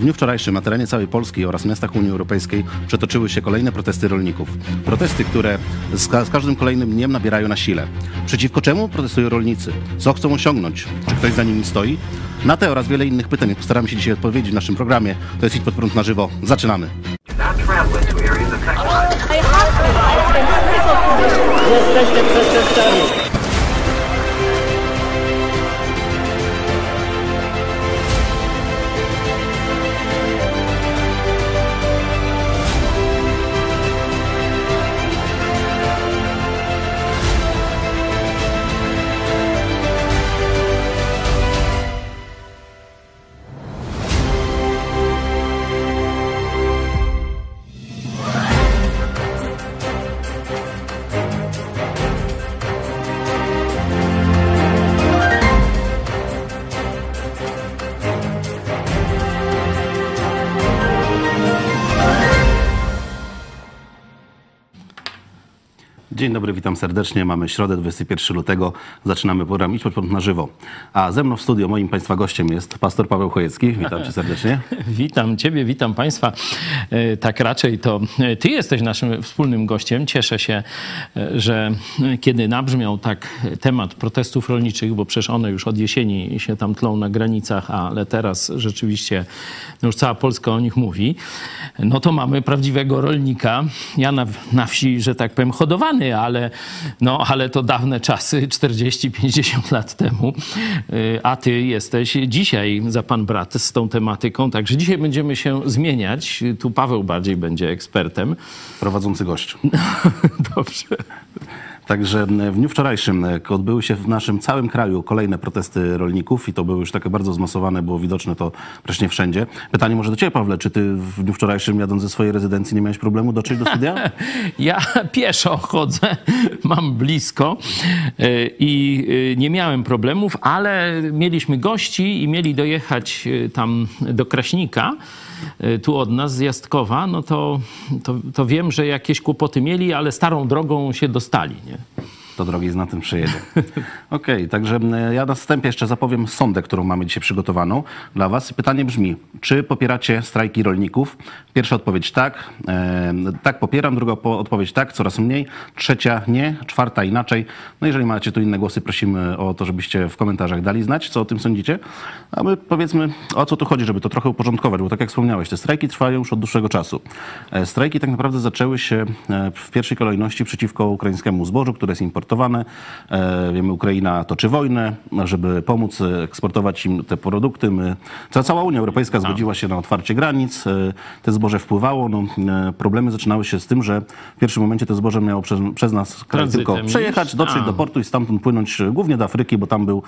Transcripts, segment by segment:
W dniu wczorajszym na terenie całej Polski oraz miastach Unii Europejskiej przetoczyły się kolejne protesty rolników. Protesty, które z, ka- z każdym kolejnym dniem nabierają na sile. Przeciwko czemu protestują rolnicy? Co chcą osiągnąć? Czy ktoś za nimi stoi? Na te oraz wiele innych pytań postaramy się dzisiaj odpowiedzieć w naszym programie. To jest Idź Pod Prąd na żywo. Zaczynamy. Jesteście. Dobry, witam serdecznie. Mamy środę, 21 lutego. Zaczynamy program Idź Pod Prąd na żywo. A ze mną w studio moim Państwa gościem jest pastor Paweł Chojecki. Witam Cię serdecznie. Witam Ciebie, witam Państwa. E, Tak raczej to e, Ty jesteś naszym wspólnym gościem. Cieszę się, e, że kiedy nabrzmiał tak temat protestów rolniczych, bo przecież one już od jesieni się tam tlą na granicach, ale teraz rzeczywiście no już cała Polska o nich mówi, no to mamy prawdziwego rolnika. Ja na, na wsi, że tak powiem, hodowany, ale, no, ale to dawne czasy, 40-50 lat temu. Y, A ty jesteś dzisiaj za pan brat z tą tematyką, także dzisiaj będziemy się zmieniać. Tu Paweł bardziej będzie ekspertem. Prowadzący gość. Dobrze. Także w dniu wczorajszym e, odbyły się w naszym całym kraju kolejne protesty rolników i to były już takie bardzo zmasowane, było widoczne to wreszcie wszędzie. Pytanie może do Ciebie, Pawle, czy Ty w dniu wczorajszym jadąc ze swojej rezydencji nie miałeś problemu dotrzeć do studia? Ja pieszo chodzę, mam blisko y, i y, nie miałem problemów, ale mieliśmy gości i mieli dojechać y, tam do Kraśnika, tu od nas, z Jastkowa, no to, to, to wiem, że jakieś kłopoty mieli, ale starą drogą się dostali, nie? To drogi zna tym przejedzie. Okej, także e, ja na wstępie jeszcze zapowiem sondę, którą mamy dzisiaj przygotowaną dla Was. Pytanie brzmi, czy popieracie strajki rolników? Pierwsza odpowiedź tak, e, tak popieram, druga po- odpowiedź tak, coraz mniej, trzecia nie, czwarta inaczej. No jeżeli macie tu inne głosy, prosimy o to, żebyście w komentarzach dali znać, co o tym sądzicie. A my powiedzmy, o co tu chodzi, żeby to trochę uporządkować, bo tak jak wspomniałeś, te strajki trwają już od dłuższego czasu. E, Strajki tak naprawdę zaczęły się e, w pierwszej kolejności przeciwko ukraińskiemu zbożu, które jest importowane. E, Wiemy, Ukraina toczy wojnę, żeby pomóc eksportować im te produkty. My, ca- cała Unia Europejska zgodziła się na otwarcie granic. E, Te zboże wpływało. No, e, problemy zaczynały się z tym, że w pierwszym momencie te zboże miało przez, przez nas kraj tylko przejechać, dotrzeć A. do portu i stamtąd płynąć głównie do Afryki, bo tam był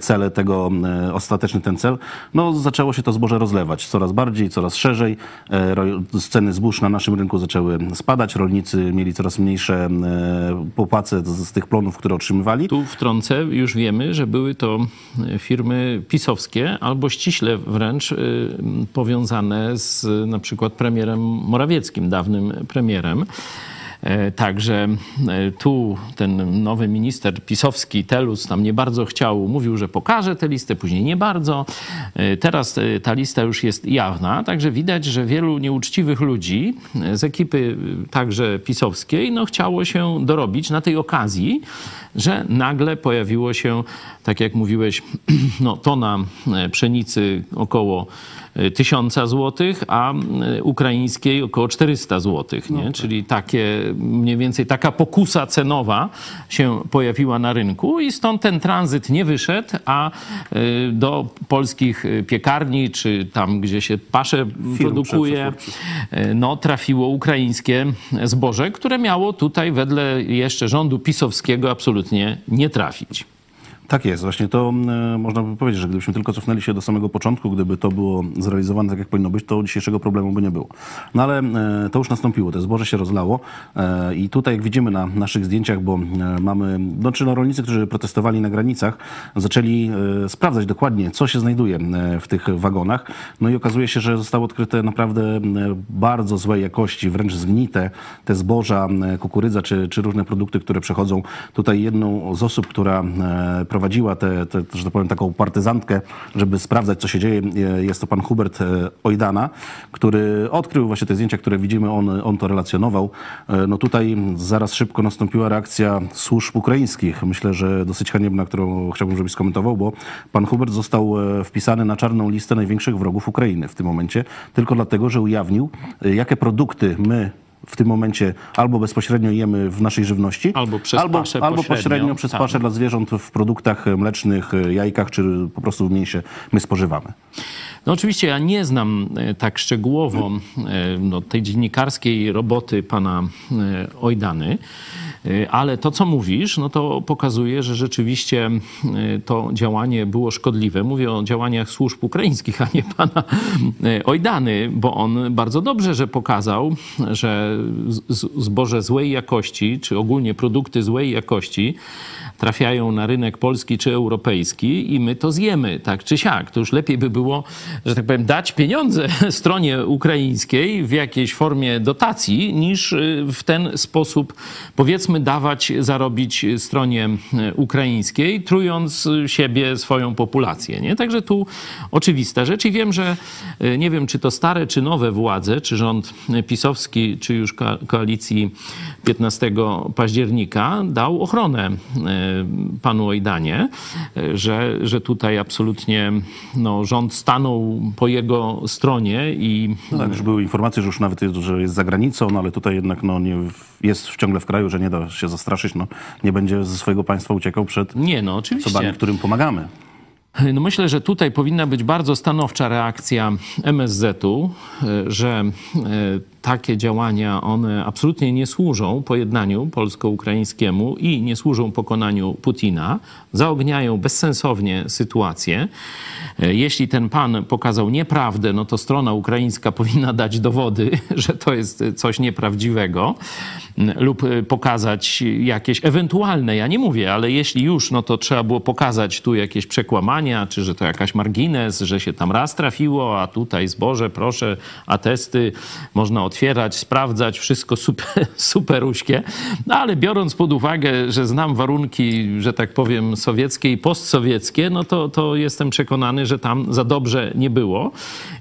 cel tego, ostateczny ten cel. No zaczęło się to zboże rozlewać coraz bardziej, coraz szerzej. Ceny zbóż na naszym rynku zaczęły spadać. Rolnicy mieli coraz mniejsze popłace z tych plonów, które otrzymywali. Tu wtrącę, już wiemy, że były to e, firmy pisowskie albo ściśle wręcz y, powiązane z na przykład premierem Morawieckim, dawnym premierem. E, Także e, tu ten nowy minister pisowski, Telus, tam nie bardzo chciał, mówił, że pokaże tę listę, później nie bardzo. E, Teraz ta lista już jest jawna, także widać, że wielu nieuczciwych ludzi z ekipy także pisowskiej no, chciało się dorobić na tej okazji, że nagle pojawiło się, tak jak mówiłeś, no, tona pszenicy około 1000 złotych, a ukraińskiej około 400 złotych, nie? Czyli takie mniej więcej taka pokusa cenowa się pojawiła na rynku i stąd ten tranzyt nie wyszedł, a e, do polskich piekarni, czy tam, gdzie się pasze produkuje, e, no, trafiło ukraińskie zboże, które miało tutaj wedle jeszcze rządu pisowskiego absolutnie nie trafić. Tak jest, właśnie to e, można by powiedzieć, że gdybyśmy tylko cofnęli się do samego początku, gdyby to było zrealizowane tak, jak powinno być, to dzisiejszego problemu by nie było. No ale e, to już nastąpiło, to zboże się rozlało e, i tutaj jak widzimy na naszych zdjęciach, bo mamy, no czy no rolnicy, którzy protestowali na granicach, zaczęli sprawdzać dokładnie, co się znajduje w tych wagonach, no i okazuje się, że zostały odkryte naprawdę bardzo złej jakości, wręcz zgnite te zboża, kukurydza czy, czy różne produkty, które przechodzą. Tutaj jedną z osób, która e, prowadziła tę, że tak powiem, taką partyzantkę, żeby sprawdzać, co się dzieje. Jest to pan Hubert e, Ojdana, który odkrył właśnie te zdjęcia, które widzimy, on, on to relacjonował. E, No tutaj zaraz szybko nastąpiła reakcja służb ukraińskich. Myślę, że dosyć haniebna, którą chciałbym, żebyś skomentował, bo pan Hubert został e, wpisany na czarną listę największych wrogów Ukrainy w tym momencie, tylko dlatego, że ujawnił, jakie produkty my w tym momencie albo bezpośrednio jemy w naszej żywności, Albo przez albo, paszę albo pośrednio. pośrednio przez Tak. paszę dla zwierząt w produktach mlecznych, e, jajkach, czy po prostu w mięsie my spożywamy. No oczywiście ja nie znam e, tak szczegółowo e, no, tej dziennikarskiej roboty pana Ojdany, ale to, co mówisz, no to pokazuje, że rzeczywiście e, to działanie było szkodliwe. Mówię o działaniach służb ukraińskich, a nie pana e, Ojdany, bo on bardzo dobrze, że pokazał, że zboże złej jakości, czy ogólnie produkty złej jakości trafiają na rynek polski czy europejski i my to zjemy, tak czy siak. To już lepiej by było, że tak powiem, dać pieniądze stronie ukraińskiej w jakiejś formie dotacji, niż y, w ten sposób, powiedzmy, dawać, zarobić stronie y, ukraińskiej, trując y, siebie, swoją populację. Nie? Także tu oczywista rzecz i wiem, że nie wiem, czy to stare, czy nowe władze, czy rząd pisowski, czy już ko- koalicji 15 października dał ochronę panu Ojdanie, że, że tutaj absolutnie no, rząd stanął po jego stronie i No tak, już były informacje, że już nawet jest, że jest za granicą, no ale tutaj jednak no, nie, jest ciągle w kraju, że nie da się zastraszyć, no, nie będzie ze swojego państwa uciekał przed nie, no oczywiście. osobami, którym pomagamy. No myślę, że tutaj powinna być bardzo stanowcza reakcja MSZ-u, e, że e, takie działania one absolutnie nie służą pojednaniu polsko-ukraińskiemu i nie służą pokonaniu Putina, zaogniają bezsensownie sytuację. E, Jeśli ten pan pokazał nieprawdę, no to strona ukraińska powinna dać dowody, że to jest coś nieprawdziwego lub pokazać jakieś ewentualne, ja nie mówię, ale jeśli już, no to trzeba było pokazać tu jakieś przekłamania, czy że to jakaś margines, że się tam raz trafiło, a tutaj zboże, proszę, atesty można otwierać, sprawdzać, wszystko super, superuśkie. No ale biorąc pod uwagę, że znam warunki, że tak powiem, sowieckie i postsowieckie, no to, to jestem przekonany, że tam za dobrze nie było.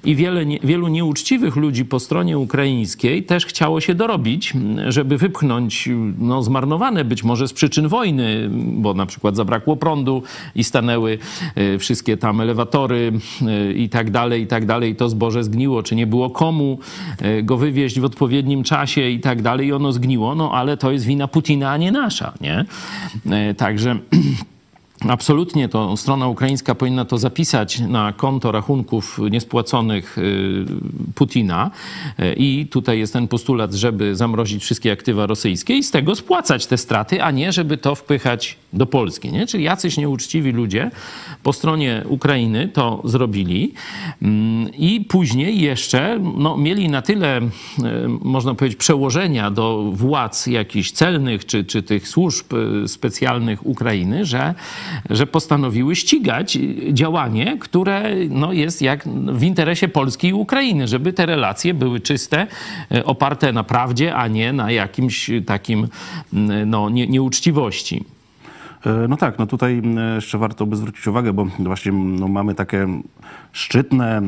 I wiele, wielu nieuczciwych ludzi po stronie ukraińskiej też chciało się dorobić, żeby wypchnąć no, zmarnowane być może z przyczyn wojny, bo na przykład zabrakło prądu i stanęły e, wszystkie tam elewatory e, i tak dalej, i tak dalej. To zboże zgniło, czy nie było komu e, go wywieźć w odpowiednim czasie i tak dalej. I ono zgniło, no ale to jest wina Putina, a nie nasza, nie? E, Także... Absolutnie to strona ukraińska powinna to zapisać na konto rachunków niespłaconych Putina i tutaj jest ten postulat, żeby zamrozić wszystkie aktywa rosyjskie i z tego spłacać te straty, a nie żeby to wpychać do Polski. Nie? Czyli jacyś nieuczciwi ludzie po stronie Ukrainy to zrobili Mm, i później jeszcze no, mieli na tyle, y, można powiedzieć, przełożenia do władz jakichś celnych czy, czy tych służb y, specjalnych Ukrainy, że że postanowiły ścigać działanie, które no, jest jak w interesie Polski i Ukrainy, żeby te relacje były czyste, e, oparte na prawdzie, a nie na jakimś takim mm, no, nie, nieuczciwości. E, No tak, no tutaj e, jeszcze warto by zwrócić uwagę, bo właśnie no, mamy takie szczytne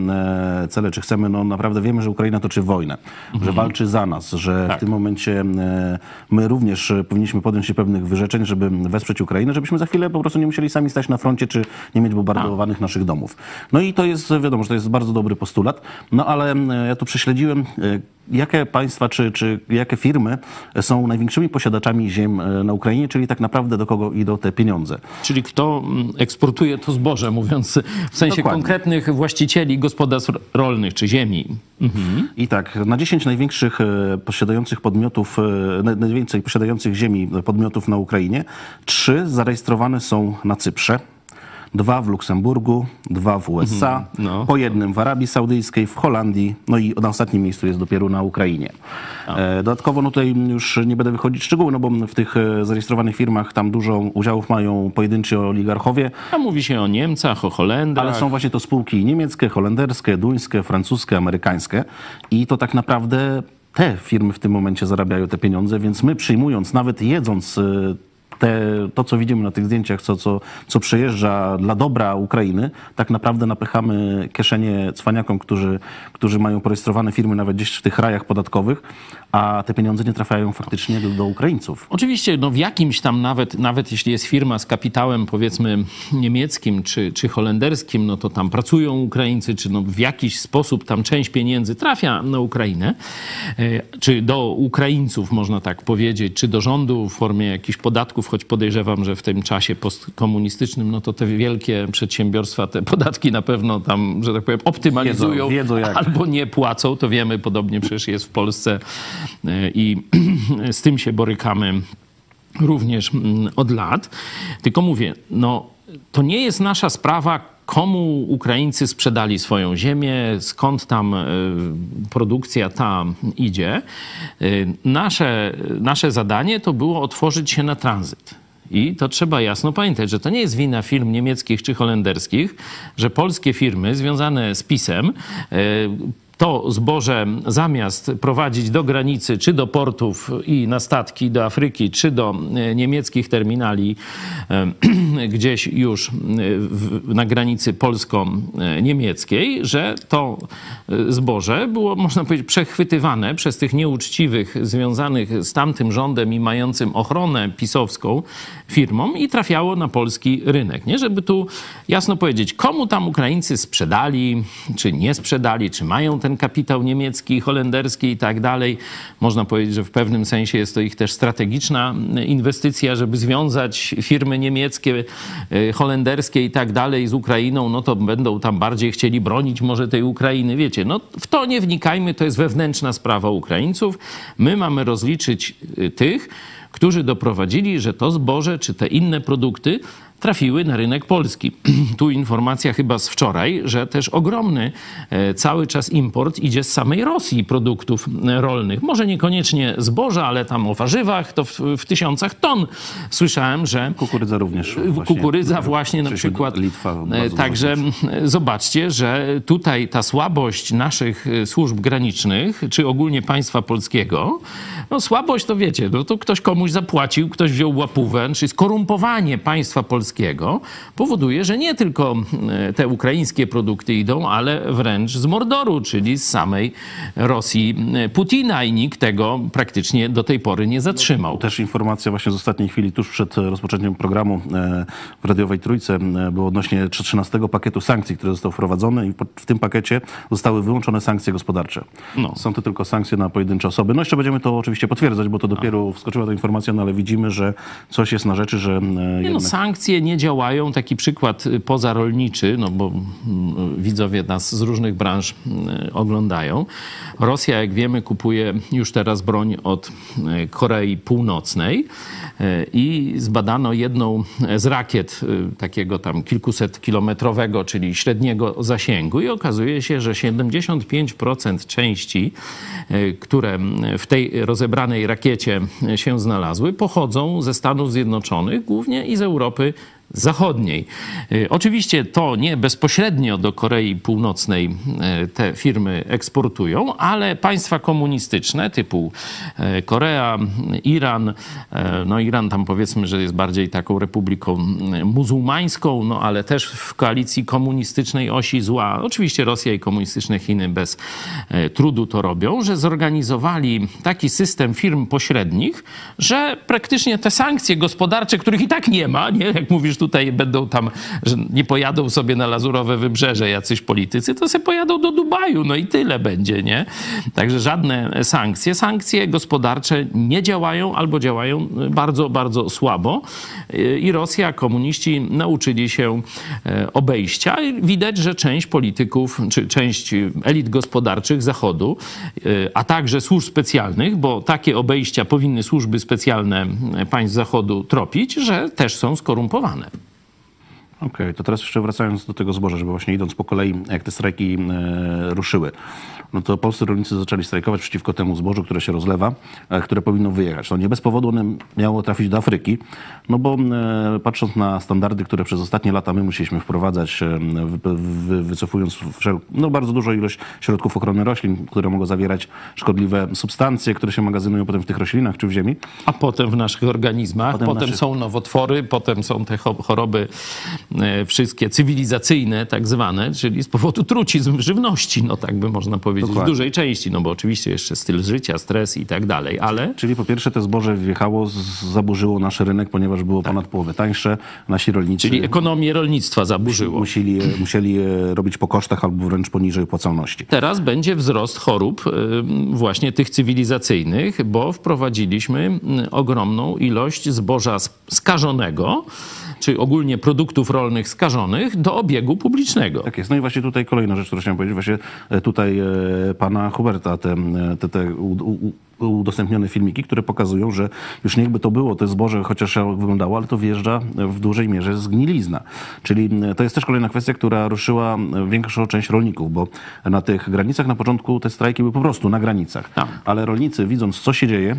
e, cele, czy chcemy, no naprawdę wiemy, że Ukraina toczy wojnę, że walczy za nas, że Tak. w tym momencie e, my również e, powinniśmy podjąć się pewnych wyrzeczeń, żeby wesprzeć Ukrainę, żebyśmy za chwilę po prostu nie musieli sami stać na froncie, czy nie mieć bombardowanych naszych domów. No i to jest, wiadomo, że to jest bardzo dobry postulat, no ale ja tu prześledziłem, jakie państwa, czy, czy jakie firmy są największymi posiadaczami ziem na Ukrainie, czyli tak naprawdę do kogo idą te pieniądze. Czyli kto mm, eksportuje to zboże, mówiąc w sensie Dokładnie. konkretnych właścicieli gospodarstw rolnych czy ziemi. I tak, na 10 największych e, posiadających podmiotów, e, naj- najwięcej posiadających ziemi podmiotów na Ukrainie, trzy zarejestrowane są na Cyprze, dwa w Luksemburgu, dwa w USA, no. po jednym w Arabii Saudyjskiej, w Holandii, no i na ostatnim miejscu jest dopiero na Ukrainie. E, Dodatkowo no tutaj już nie będę wychodzić szczegóły, no bo w tych e, zarejestrowanych firmach tam dużo udziałów mają pojedynczy oligarchowie, A mówi się o Niemcach, o Holendrach. ale są właśnie to spółki niemieckie, holenderskie, duńskie, francuskie, amerykańskie i to tak naprawdę te firmy w tym momencie zarabiają te pieniądze, więc my przyjmując, nawet jedząc te, to, co widzimy na tych zdjęciach, co, co, co przejeżdża dla dobra Ukrainy, tak naprawdę napychamy kieszenie cwaniakom, którzy, którzy mają porejestrowane firmy nawet gdzieś w tych rajach podatkowych, a te pieniądze nie trafiają faktycznie do, do Ukraińców. Oczywiście, no w jakimś tam nawet, nawet jeśli jest firma z kapitałem powiedzmy niemieckim czy, czy holenderskim, no to tam pracują Ukraińcy, czy no w jakiś sposób tam część pieniędzy trafia na Ukrainę, e, czy do Ukraińców można tak powiedzieć, czy do rządu w formie jakichś podatków, choć podejrzewam, że w tym czasie postkomunistycznym, no to te wielkie przedsiębiorstwa te podatki na pewno tam, że tak powiem, optymalizują Wiedzą- wiedzą albo nie płacą, to wiemy, podobnie przecież jest w Polsce. E, i z tym się borykamy również mm, od lat. Tylko mówię, no to nie jest nasza sprawa, komu Ukraińcy sprzedali swoją ziemię, skąd tam e, produkcja ta idzie. E, Nasze, nasze zadanie to było otworzyć się na tranzyt. I to trzeba jasno pamiętać, że to nie jest wina firm niemieckich czy holenderskich, że polskie firmy związane z PiSem e, to zboże zamiast prowadzić do granicy, czy do portów i na statki do Afryki, czy do e, niemieckich terminali gdzieś już e, na granicy polsko-niemieckiej, że to e, zboże było, można powiedzieć, przechwytywane przez tych nieuczciwych związanych z tamtym rządem i mającym ochronę pisowską firmom i trafiało na polski rynek. Nie, żeby tu jasno powiedzieć, komu tam Ukraińcy sprzedali, czy nie sprzedali, czy mają ten kapitał niemiecki, holenderski i tak dalej. Można powiedzieć, że w pewnym sensie jest to ich też strategiczna inwestycja, żeby związać firmy niemieckie, y, holenderskie i tak dalej z Ukrainą, no to będą tam bardziej chcieli bronić może tej Ukrainy. Wiecie, no w to nie wnikajmy, to jest wewnętrzna sprawa Ukraińców. My mamy rozliczyć y, tych, którzy doprowadzili, że to zboże czy te inne produkty trafiły na rynek polski. Tu informacja chyba z wczoraj, że też ogromny e, cały czas import idzie z samej Rosji produktów e, rolnych. Może niekoniecznie zboża, ale tam o warzywach to w, w tysiącach ton. Słyszałem, że Kukurydza również. właśnie. Kukurydza właśnie na przykład. Litwa. E, Także zobaczcie, że tutaj ta słabość naszych służb granicznych, czy ogólnie państwa polskiego, no słabość to wiecie, no to ktoś komuś zapłacił, ktoś wziął łapówę, czyli skorumpowanie państwa polskiego powoduje, że nie tylko te ukraińskie produkty idą, ale wręcz z Mordoru, czyli z samej Rosji Putina i nikt tego praktycznie do tej pory nie zatrzymał. Też informacja właśnie z ostatniej chwili, tuż przed rozpoczęciem programu e, w Radiowej Trójce, było odnośnie 13 pakietu sankcji, który został wprowadzony i w tym pakiecie zostały wyłączone sankcje gospodarcze. No. Są to tylko sankcje na pojedyncze osoby. No jeszcze będziemy to oczywiście potwierdzać, bo to dopiero wskoczyła ta informacja, no ale widzimy, że coś jest na rzeczy, że e, no, jednak... nie działają. Taki przykład y, pozarolniczy, no bo mm, widzowie nas z różnych branż y, oglądają. Rosja, jak wiemy, kupuje już teraz broń od y, Korei Północnej y, i zbadano jedną z rakiet y, takiego tam kilkuset kilometrowego, czyli średniego zasięgu i okazuje się, że 75% części, które w tej rozebranej rakiecie się znalazły, pochodzą ze Stanów Zjednoczonych, głównie i z Europy Zachodniej. Y, Oczywiście to nie bezpośrednio do Korei Północnej y, te firmy eksportują, ale państwa komunistyczne typu y, Korea, Iran, no Iran tam powiedzmy, że jest bardziej taką republiką muzułmańską, no ale też w koalicji komunistycznej osi zła. Oczywiście Rosja i komunistyczne Chiny bez trudu to robią, że zorganizowali taki system firm pośrednich, że praktycznie te sankcje gospodarcze, których i tak nie ma, nie? jak mówisz tutaj będą tam, że nie pojadą sobie na Lazurowe Wybrzeże jacyś politycy, to se pojadą do Dubaju, no i tyle będzie, nie? Także żadne sankcje. Sankcje gospodarcze nie działają albo działają bardzo, bardzo słabo i Rosja, komuniści nauczyli się e, obejścia. Widać, że część polityków, czy część elit gospodarczych Zachodu, e, a także służb specjalnych, bo takie obejścia powinny służby specjalne państw Zachodu tropić, że też są skorumpowane. Okej, to teraz jeszcze wracając do tego zboża, żeby właśnie idąc po kolei, jak te strajki e, ruszyły, no to polscy rolnicy zaczęli strajkować przeciwko temu zbożu, które się rozlewa, e, które powinno wyjechać. No nie bez powodu one miało trafić do Afryki, no bo e, patrząc na standardy, które przez ostatnie lata my musieliśmy wprowadzać, e, wy, wy, wycofując wszel- no, bardzo dużą ilość środków ochrony roślin, które mogą zawierać szkodliwe substancje, które się magazynują potem w tych roślinach czy w ziemi, A potem w naszych organizmach, Potem potem, naszych- są nowotwory, potem są te cho- choroby wszystkie cywilizacyjne tak zwane, czyli z powodu trucizn żywności, no tak by można powiedzieć, Dokładnie. w dużej części, no bo oczywiście jeszcze styl życia, stres i tak dalej, ale Czyli po pierwsze te zboże wjechało, zaburzyło nasz rynek, ponieważ było ponad połowę tańsze. Nasi rolnicy czyli ekonomię rolnictwa zaburzyło. musieli, musieli e, robić po kosztach albo wręcz poniżej opłacalności. Teraz będzie wzrost chorób y, właśnie tych cywilizacyjnych, bo wprowadziliśmy y, ogromną ilość zboża sk- skażonego, czy ogólnie produktów rolnych skażonych do obiegu publicznego. Tak jest. No i właśnie tutaj kolejna rzecz, którą chciałem powiedzieć. Właśnie e, tutaj e, pana Huberta, te, e, te, te u, u, udostępnione filmiki, które pokazują, że już niechby to było, to zboże chociaż wyglądało, ale to wjeżdża w dużej mierze zgnilizna. Czyli to jest też kolejna kwestia, która ruszyła większą część rolników, bo na tych granicach na początku te strajki były po prostu na granicach. Tak. Ale rolnicy widząc, co się dzieje,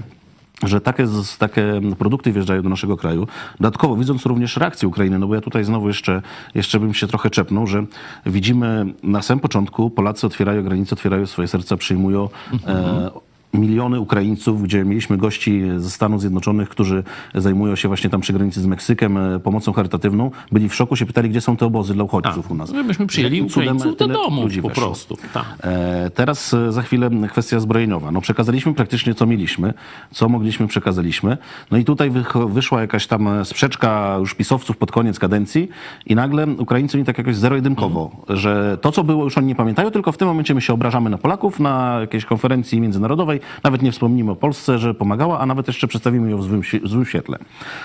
że takie, takie produkty wjeżdżają do naszego kraju. Dodatkowo widząc również reakcję Ukrainy, no bo ja tutaj znowu jeszcze, jeszcze bym się trochę czepnął, że widzimy na samym początku Polacy otwierają granice, otwierają swoje serca, przyjmują e, miliony Ukraińców, gdzie mieliśmy gości ze Stanów Zjednoczonych, którzy zajmują się właśnie tam przy granicy z Meksykiem e, pomocą charytatywną. Byli w szoku, się pytali, gdzie są te obozy dla uchodźców u nas. Żebyśmy przyjęli Ukraińców do domu po weszło? prostu. Tak. E, Teraz e, za chwilę kwestia zbrojeniowa. No przekazaliśmy praktycznie co mieliśmy, co mogliśmy przekazaliśmy. No i tutaj wyszła jakaś tam sprzeczka już pisowców pod koniec kadencji i nagle Ukraińcy oni tak jakoś zero-jedynkowo, że to co było już oni nie pamiętają, tylko w tym momencie my się obrażamy na Polaków na jakiejś konferencji międzynarodowej, nawet nie wspomnimy o Polsce, że pomagała, a nawet jeszcze przedstawimy ją w złym, złym świetle.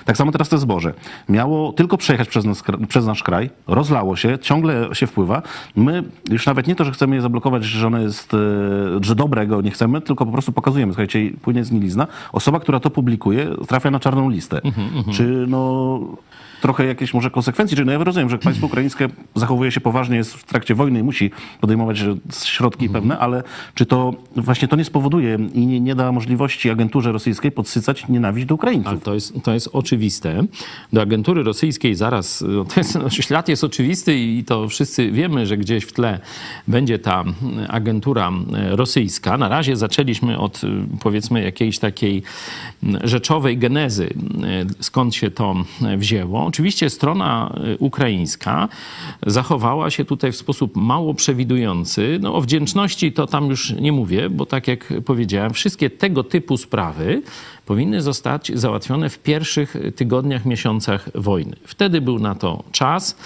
Tak samo teraz to zboże. Miało tylko przejechać przez, nas, przez nasz kraj, rozlało się, ciągle się wpływa. My już nawet nie to, że chcemy je zablokować, że ono jest, e, że dobrego nie chcemy, tylko po prostu pokazujemy. Słuchajcie, płynie zgnilizna. Osoba, która to publikuje, trafia na czarną listę. Czy no trochę jakieś może konsekwencje, czy no ja rozumiem, że państwo ukraińskie zachowuje się poważnie, jest w trakcie wojny i musi podejmować e, środki pewne, ale czy to właśnie to nie spowoduje i nie, nie da możliwości agenturze rosyjskiej podsycać nienawiść do Ukraińców? Ale to jest, to jest oczywiste. Do agentury rosyjskiej zaraz, no to jest, no, ślad jest oczywisty i to wszyscy wiemy, że gdzieś w tle będzie ta agentura rosyjska. Na razie zaczęliśmy od powiedzmy jakiejś takiej rzeczowej genezy, skąd się to wzięło. Oczywiście strona ukraińska zachowała się tutaj w sposób mało przewidujący. No, o wdzięczności to tam już nie mówię, bo tak jak powiedziałem, wszystkie tego typu sprawy powinny zostać załatwione w pierwszych tygodniach, miesiącach wojny. Wtedy był na to czas.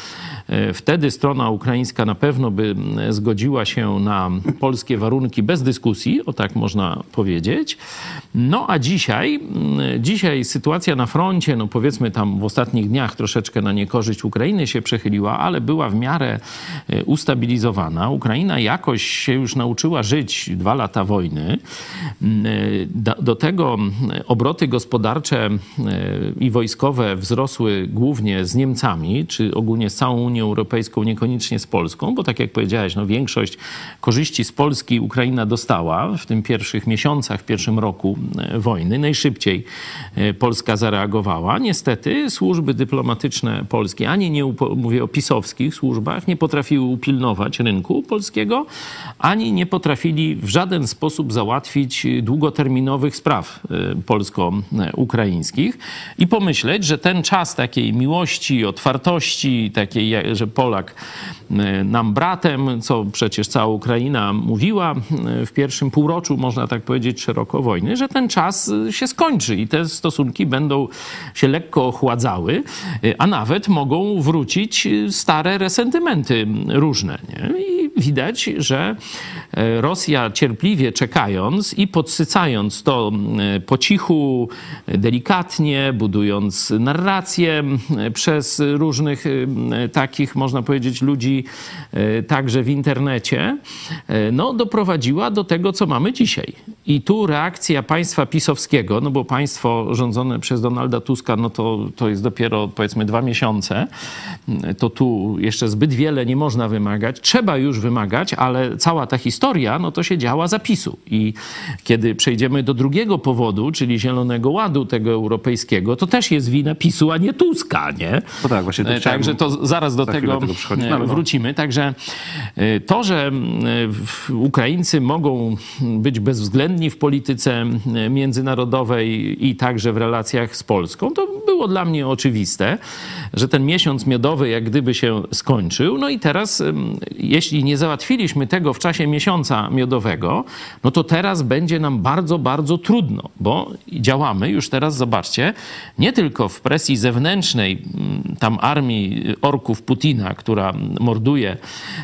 E, Wtedy strona ukraińska na pewno by zgodziła się na polskie warunki bez dyskusji, o tak można powiedzieć. No a dzisiaj, dzisiaj sytuacja na froncie, no powiedzmy tam w ostatnich dniach troszeczkę na niekorzyść Ukrainy się przechyliła, ale była w miarę e, ustabilizowana. Ukraina jakoś się już nauczyła żyć dwa lata wojny. E, Do, tego obroty gospodarcze e, i wojskowe wzrosły głównie z Niemcami, czy ogólnie z całą Unią Europejską, niekoniecznie z Polską, bo tak jak powiedziałeś, no większość korzyści z Polski Ukraina dostała w tym pierwszych miesiącach, w pierwszym roku e, wojny. Najszybciej e, Polska zareagowała. Niestety służby dyplomatyczne polskie, ani nie mówię o pisowskich służbach, nie potrafiły upilnować rynku polskiego, ani nie potrafili w żaden sposób załatwić długoterminowych spraw e, polsko-ukraińskich i pomyśleć, że ten czas takiej miłości, otwartości, takiej, że Polak e, nam bratem, co przecież cała Ukraina mówiła e, w pierwszym półroczu, można tak powiedzieć, szeroko wojny, że ten czas e, się skończy i te stosunki będą się lekko ochładzały, a nawet mogą wrócić stare resentymenty różne. Nie? Widać, że e, Rosja cierpliwie czekając i podsycając to po cichu, e, delikatnie, budując narrację przez różnych e, takich, można powiedzieć, ludzi także w internecie, no, doprowadziła do tego, co mamy dzisiaj. I tu reakcja państwa pisowskiego, no bo państwo rządzone przez Donalda Tuska, no to, to jest dopiero powiedzmy dwa miesiące, to tu jeszcze zbyt wiele nie można wymagać. Trzeba już wymagać, ale cała ta historia, no to się działa zapisu. I kiedy przejdziemy do drugiego powodu, czyli Zielonego Ładu tego europejskiego, to też jest wina PiSu, a nie Tuska, nie? No tak, właśnie to E, Także to zaraz do tego, tego e, No, ale no. wrócimy. Także e, to, że Ukraińcy mogą być bezwzględni w polityce międzynarodowej i także w relacjach z Polską, to było dla mnie oczywiste, że ten miesiąc miodowy jak gdyby się skończył. No i teraz, jeśli nie załatwiliśmy tego w czasie miesiąca miodowego, no to teraz będzie nam bardzo, bardzo trudno, bo działamy już teraz, zobaczcie, nie tylko w presji zewnętrznej m, tam armii orków Putina, która morduje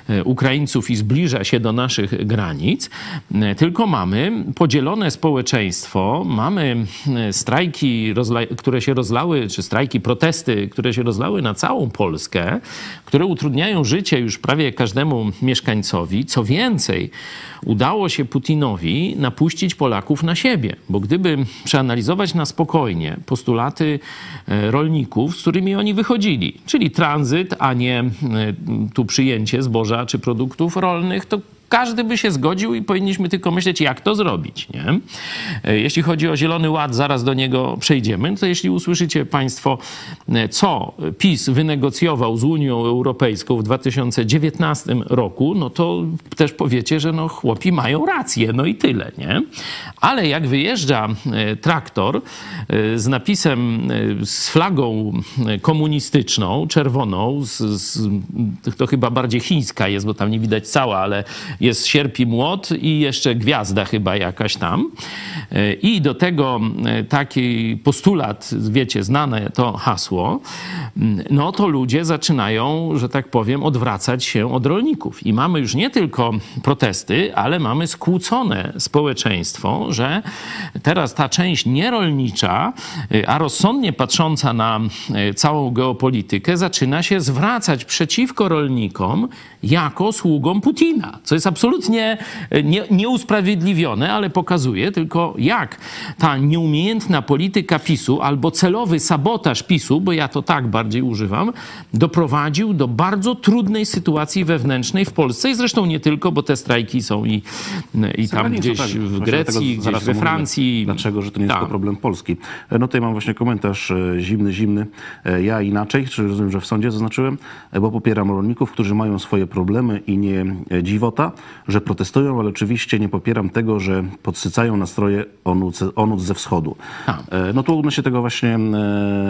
e, Ukraińców i zbliża się do naszych granic, e, tylko mamy podzielone społeczeństwo, mamy strajki, które się rozlały, czy strajki, protesty, które się rozlały na całą Polskę, które utrudniają życie już prawie każdemu mieszkańcowi. Co więcej, udało się Putinowi napuścić Polaków na siebie, bo gdyby przeanalizować na spokojnie postulaty e, rolników, z którymi oni wychodzili, czyli tranzyt, a nie e, tu przyjęcie zboża czy produktów rolnych, to każdy by się zgodził i powinniśmy tylko myśleć, jak to zrobić. Nie? E, Jeśli chodzi o Zielony Ład, zaraz do niego przejdziemy, to jeśli usłyszycie Państwo, e, co PiS wynegocjował z Unią Europejską w 2019 roku, no to też powiecie, że no chłopi mają rację, no i tyle, nie? Ale jak wyjeżdża e, traktor z napisem, z flagą komunistyczną, czerwoną, z, z, to chyba bardziej chińska jest, bo tam nie widać cała, ale jest sierp młot i jeszcze gwiazda chyba jakaś tam. E, I do tego e, taki postulat, wiecie, znane to hasło, m, no to ludzie zaczynają, że tak powiem, odwracać się od rolników. I mamy już nie tylko protesty, ale mamy skłócone społeczeństwo, że teraz ta część nierolnicza, y, a rozsądnie patrząca na całą geopolitykę, zaczyna się zwracać przeciwko rolnikom jako sługom Putina, co jest absolutnie y, nie, nieusprawiedliwione, ale pokazuje tylko, jak ta nieumiejętna polityka PiSu albo celowy sabotaż PiSu, bo ja to tak bardziej używam, doprowadził do bardzo trudnej sytuacji wewnętrznej w Polsce i zresztą nie tylko, bo te strajki są i, i tam gdzieś w Grecji, gdzieś we Francji. Dlaczego, że to nie jest Tak. tylko problem Polski. E, No tutaj mam właśnie komentarz e, zimny, zimny. E, Ja inaczej, czy rozumiem, że w sądzie zaznaczyłem, e, bo popieram rolników, którzy mają swoje problemy i nie e, dziwota, że protestują, ale oczywiście nie popieram tego, że podsycają nastroje onut, onut ze wschodu. Tak. E, No tu odnośnie tego właśnie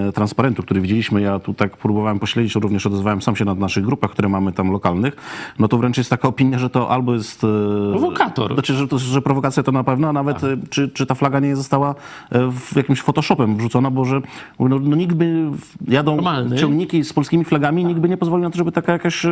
e, transparentu, który widzieliśmy, ja tu tak próbowałem pośledzić, również odezwałem sam się na naszych grupach, które mamy tam lokalnych, no to wręcz jest taka opinia, że to albo jest... e, Prowokator. Znaczy, że, to, że prowokacja to na pewno, a nawet Tak. czy, czy ta flaga nie została w jakimś Photoshopem wrzucona, bo że no, no nikt by, jadą Normalny. ciągniki z polskimi flagami, nikt by nie pozwolił na to, żeby taka jakaś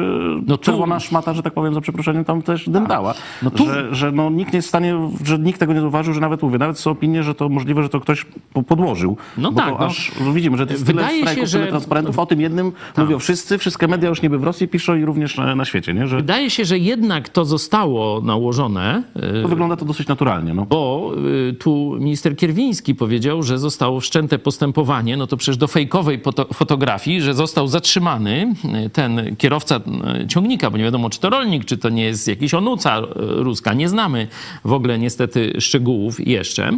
No czerwona szmata, że tak powiem, za przeproszeniem, tam też dętała. No tu- Że, że no, nikt nie jest w stanie, że nikt tego nie zauważył, że nawet mówię, nawet są opinie, że to możliwe, że to ktoś po- podłożył. No bo tak, To no. aż, widzimy, że to jest Wydaje tyle się, strajków, że- tyle transparentów, o tym jednym mówią wszyscy, wszystkie media już niby w Rosji piszą i również na, na świecie, nie? że Wydaje się, że jednak to zostało nałożone, y, to wygląda to dosyć naturalnie. No. bo y, tu minister Kierwiński powiedział, że zostało wszczęte postępowanie, no to przecież do fejkowej fotografii, że został zatrzymany y, ten kierowca ciągnika, bo nie wiadomo, czy to rolnik, czy to nie jest jakiś onuca y, ruska. Nie znamy w ogóle niestety szczegółów jeszcze.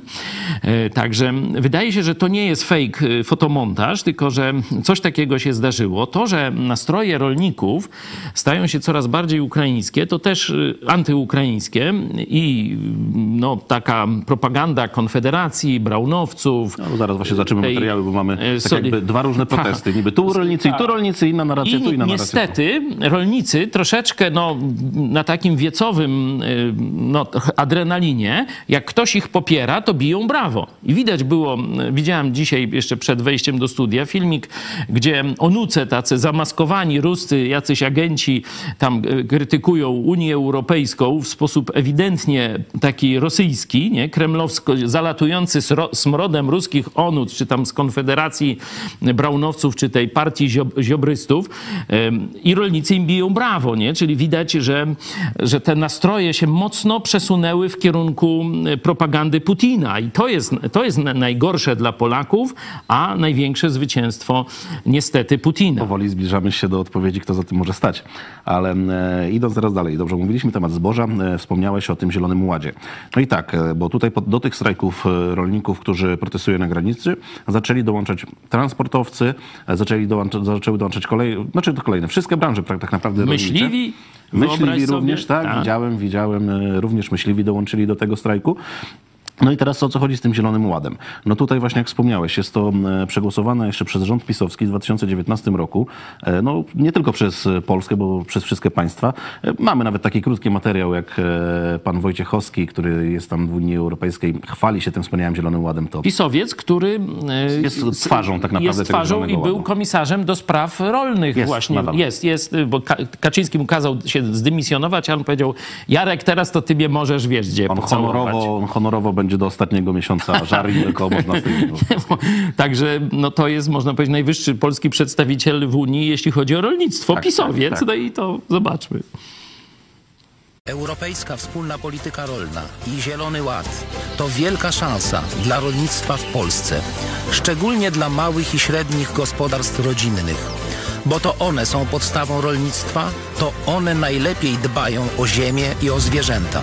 Y, Także wydaje się, że to nie jest fake y, fotomontaż, tylko że coś takiego się zdarzyło. To, że nastroje rolników stają się coraz bardziej ukraińskie, to też antyukraińskie i no, taka propaganda Konfederacji, Braunowców. No, zaraz właśnie zobaczymy tej, materiały, bo mamy e, tak soli- jakby dwa różne protesty. Niby tu rolnicy i tu rolnicy, inna narracja, tu I inna narracja. niestety rolnicy troszeczkę no, na takim wiecowym y, no, adrenalinie, jak ktoś ich popiera, to biją brawo. I widać było, y, widziałem dzisiaj jeszcze przed wejściem do studia filmik, gdzie onuce tacy zamaskowani, ruscy, jacyś agenci tam y, krytykują Unię Europejską w sposób ewidentnie taki rosyjski, nie? kremlowsko, zalatujący smrodem ruskich onut, czy tam z Konfederacji Braunowców, czy tej partii ziob, ziobrystów i rolnicy im biją brawo, nie? Czyli widać, że, że że te nastroje się mocno przesunęły w kierunku propagandy Putina. I to jest, to jest na- najgorsze dla Polaków, a największe zwycięstwo niestety Putina. Powoli zbliżamy się do odpowiedzi, kto za tym może stać. Ale e, idąc teraz dalej, dobrze, mówiliśmy temat zboża, e, wspomniałeś o tym Zielonym Ładzie. No i tak, e, bo tutaj do tych strajków rolników, którzy protestują na granicy, zaczęli dołączać transportowcy, zaczęli dołączać, zaczęły dołączać kolej, znaczy to kolejne, wszystkie branże tak, naprawdę rolnicze. Myśliwi? Wyobraź Myśliwi sobie. również, tak, Tak. widziałem, widziałem, e, również myśliwi dołączyli do tego strajku. No i teraz o co chodzi z tym Zielonym Ładem? No tutaj właśnie jak wspomniałeś, jest to e, przegłosowane jeszcze przez rząd pisowski w 2019 roku, e, no nie tylko przez Polskę, bo przez wszystkie państwa. E, Mamy nawet taki krótki materiał, jak e, pan Wojciechowski, który jest tam w Unii Europejskiej, chwali się tym wspaniałym Zielonym Ładem. To Pisowiec, który Jest twarzą tak naprawdę jest tego twarzą i Zielonego był Ładu. komisarzem do spraw rolnych Jest, właśnie. nadal. Jest, jest, bo Ka- Kaczyński mu kazał się zdymisjonować, a on powiedział, Jarek, teraz to ty mnie możesz, wiesz gdzie, on honorowo, on honorowo będzie do ostatniego miesiąca żar i tylko można z tego. Także no, to jest, można powiedzieć, najwyższy polski przedstawiciel w Unii, jeśli chodzi o rolnictwo, Tak, pisowiec. tak, tak. No i to zobaczmy. Europejska wspólna polityka rolna i Zielony Ład to wielka szansa dla rolnictwa w Polsce, szczególnie dla małych i średnich gospodarstw rodzinnych, bo to one są podstawą rolnictwa, to one najlepiej dbają o ziemię i o zwierzęta.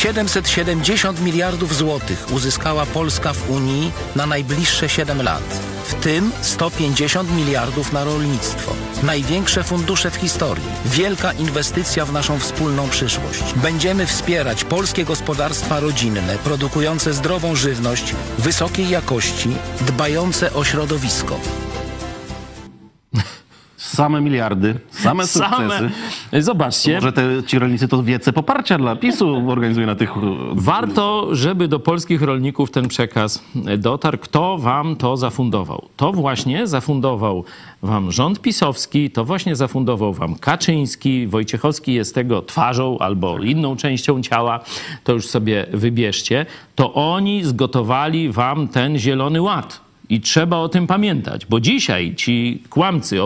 770 miliardów złotych uzyskała Polska w Unii na najbliższe 7 lat, w tym 150 miliardów na rolnictwo. Największe fundusze w historii. Wielka inwestycja w naszą wspólną przyszłość. Będziemy wspierać polskie gospodarstwa rodzinne, produkujące zdrową żywność, wysokiej jakości, dbające o środowisko. Same miliardy, same sukcesy. Same, zobaczcie, Może te, ci rolnicy to wiece poparcia dla PiSu organizują na tych... Warto, żeby do polskich rolników ten przekaz dotarł. Kto wam to zafundował? To właśnie zafundował wam rząd pisowski, to właśnie zafundował wam Kaczyński, Wojciechowski jest tego twarzą albo inną częścią ciała, to już sobie wybierzcie. To oni zgotowali wam ten zielony ład. I trzeba o tym pamiętać, bo dzisiaj ci kłamcy,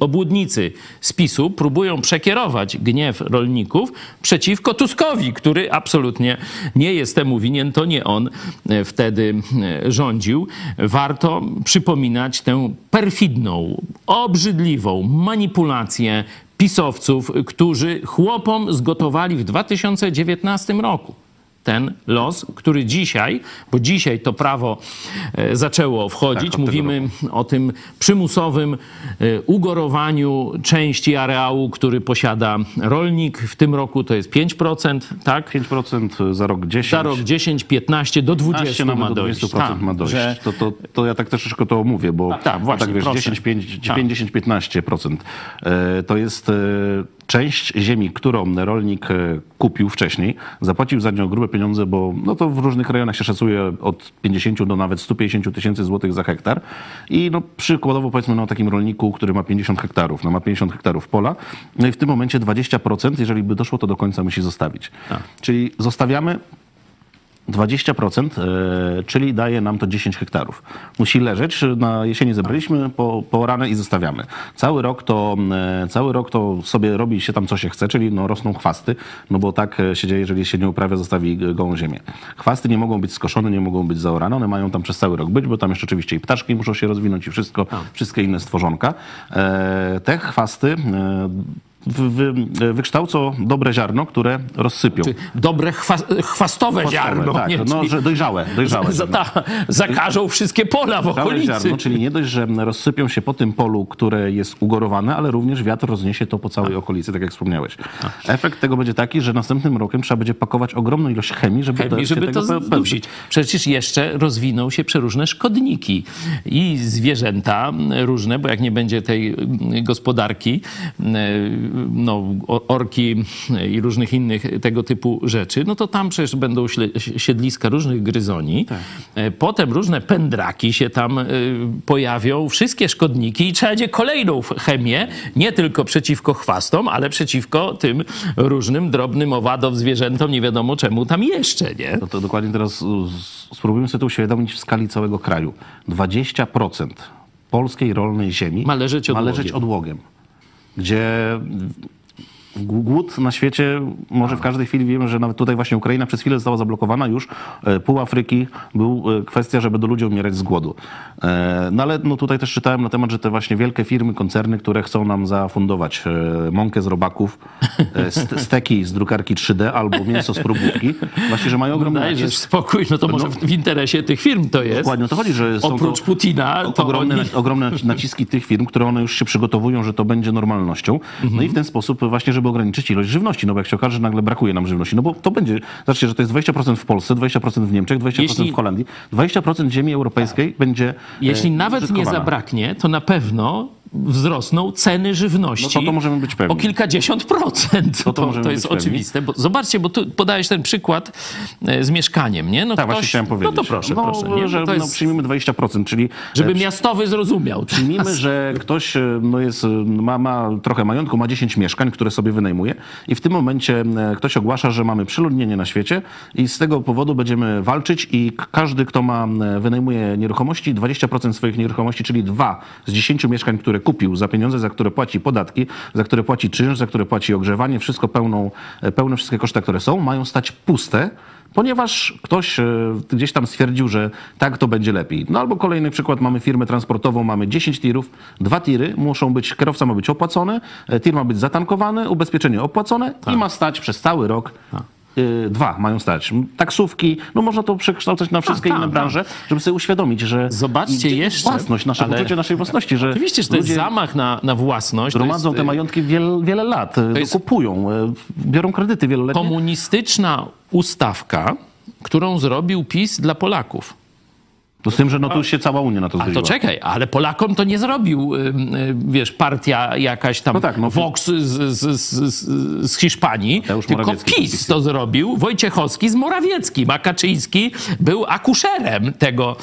obłudnicy z PiSu próbują przekierować gniew rolników przeciwko Tuskowi, który absolutnie nie jest temu winien, to nie on e, wtedy e, rządził. Warto przypominać tę perfidną, obrzydliwą manipulację pisowców, którzy chłopom zgotowali w 2019 roku ten los, który dzisiaj, bo dzisiaj to prawo e, zaczęło wchodzić, Tak, mówimy o tym przymusowym e, ugorowaniu części areału, który posiada rolnik. W tym roku to jest 5%, tak? 5% za rok 10. Za rok 10, 15 do 20 15 nawet ma do dojść. 20% Tak, ma dojść. że- To, to, to ja tak troszeczkę to omówię, bo Tak, tak, właśnie, tak wiesz, proszę. 10, 5, Tak. 10-15% e, to jest e, część ziemi, którą rolnik e, kupił wcześniej, zapłacił za nią grube pieniądze, bo no to w różnych rejonach się szacuje od 50 do nawet 150 tysięcy złotych za hektar. I no przykładowo powiedzmy no, o takim rolniku, który ma 50 hektarów, no ma 50 hektarów pola, no i w tym momencie 20%, jeżeli by doszło to do końca musi zostawić. Czyli zostawiamy 20%, e, czyli daje nam to 10 hektarów. Musi leżeć, na jesieni zebraliśmy po, po ranę i zostawiamy. Cały rok, to, e, cały rok to sobie robi się tam co się chce, czyli no, rosną chwasty, no bo tak e, się dzieje, jeżeli się nie uprawia, zostawi gołą ziemię. Chwasty nie mogą być skoszone, nie mogą być zaorane, one mają tam przez cały rok być, bo tam jeszcze oczywiście i ptaszki muszą się rozwinąć i wszystko, wszystkie inne stworzonka. Te chwasty wy, wy, wykształcą dobre ziarno, które rozsypią. Czy dobre chwa, chwastowe, Chwastowe, ziarno. tak, nie? no, Czyli że dojrzałe, dojrzałe. za, ta, zakażą wszystkie pola w okolicy. ziarno, czyli nie dość, że rozsypią się po tym polu, które jest ugorowane, ale również wiatr rozniesie to po całej okolicy, tak jak wspomniałeś. Efekt tego będzie taki, że następnym rokiem trzeba będzie pakować ogromną ilość chemii, żeby, chemii, się żeby tego to zdusić. Przecież jeszcze rozwiną się przeróżne szkodniki i zwierzęta różne, bo jak nie będzie tej gospodarki, no, orki i różnych innych tego typu rzeczy, no to tam przecież będą siedliska różnych gryzoni. Tak. E, Potem różne pędraki się tam y, pojawią, wszystkie szkodniki i trzeba będzie kolejną chemię, nie tylko przeciwko chwastom, ale przeciwko tym różnym drobnym owadom, zwierzętom, nie wiadomo czemu tam jeszcze, nie? No to dokładnie teraz spróbujmy sobie to uświadomić w skali całego kraju. 20% polskiej rolnej ziemi Ma leżeć ma leżeć odłogiem. Gdzie Głód na świecie, może w każdej chwili wiemy, że nawet tutaj właśnie Ukraina przez chwilę została zablokowana już. E, Pół Afryki był e, kwestia, żeby do ludzi umierać z głodu. E, No ale no, tutaj też czytałem na temat, że te właśnie wielkie firmy, koncerny, które chcą nam zafundować mąkę z robaków, st- steki z drukarki 3D albo mięso z próbówki, właśnie, że mają ogromne... Dajesz jest- spokój, no to może w, w interesie tych firm to jest. Dokładnie o to chodzi, że są Oprócz Putina, to ogromne, oni... ogromne naciski tych firm, które one już się przygotowują, że to będzie normalnością. No i w ten sposób właśnie, żeby ograniczyć ilość żywności, no bo jak się okaże, że nagle brakuje nam żywności, no bo to będzie, zobaczcie, że to jest 20% w Polsce, 20% w Niemczech, 20% Jeśli- w Holandii, 20% ziemi europejskiej będzie Jeśli e, nawet nie zabraknie, to na pewno wzrosną ceny żywności No to to możemy być pewni. o kilkadziesiąt procent. To to możemy to jest oczywiste. Bo zobaczcie, bo tu podajesz ten przykład e, z mieszkaniem, nie? No Tak, ktoś, właśnie chciałem powiedzieć. No to proszę, no, proszę. Nie? Że, No to no, jest, przyjmijmy 20%, czyli... żeby e, miastowy zrozumiał. Przyjmijmy, że ktoś e, no jest, ma, ma trochę majątku, ma 10 mieszkań, które sobie wynajmuje i w tym momencie ktoś ogłasza, że mamy przeludnienie na świecie i z tego powodu będziemy walczyć i każdy, kto ma, wynajmuje nieruchomości, 20% swoich nieruchomości, czyli dwa z 10 mieszkań, które kupił za pieniądze, za które płaci podatki, za które płaci czynsz, za które płaci ogrzewanie, wszystko pełną, e, pełne wszystkie koszty, które są, mają stać puste, ponieważ ktoś e, gdzieś tam stwierdził, że tak to będzie lepiej. No albo kolejny przykład, mamy firmę transportową, mamy 10 tirów, dwa tiry muszą być, kierowca ma być opłacony, e, tir ma być zatankowany, ubezpieczenie opłacone i ma stać przez cały rok. e, Dwa mają stać. Taksówki, no można to przekształcać na wszystkie tak, inne tak. branże, żeby sobie uświadomić, że Zobaczcie jeszcze, własność, nasze ale- poczucie naszej własności, że Oczywiście, że to jest zamach na, na własność. gromadzą jest, te e, majątki wiele, wiele lat, jest- kupują, biorą kredyty wieloletnie. komunistyczna ustawka, którą zrobił PiS dla Polaków. To z tym, że no już się cała Unia na to A to zgodziła. czekaj, ale Polakom to nie zrobił, wiesz, partia jakaś tam No tak, no. Vox z, z, z, z, Hiszpanii, tylko PiS to zrobił, Wojciechowski z Morawieckim, a Kaczyński był akuszerem tego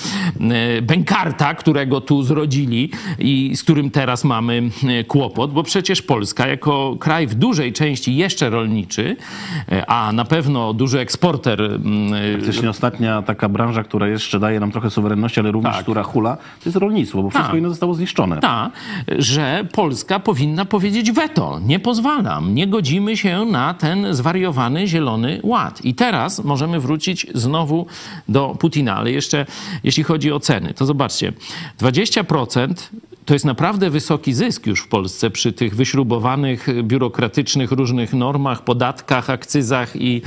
bękarta, którego tu zrodzili i z którym teraz mamy y, kłopot, bo przecież Polska jako kraj w dużej części jeszcze rolniczy, y, a na pewno duży eksporter Faktycznie ostatnia taka branża, która jeszcze daje nam trochę suwerenności, ale również Tak. która hula, to jest rolnictwo, bo wszystko Tak. inne zostało zniszczone. ta, że Polska powinna powiedzieć weto. Nie pozwalam, nie godzimy się na ten zwariowany zielony ład. I teraz możemy wrócić znowu do Putina, ale jeszcze jeśli chodzi o ceny, to zobaczcie, 20% to jest naprawdę wysoki zysk już w Polsce przy tych wyśrubowanych, biurokratycznych różnych normach, podatkach, akcyzach i,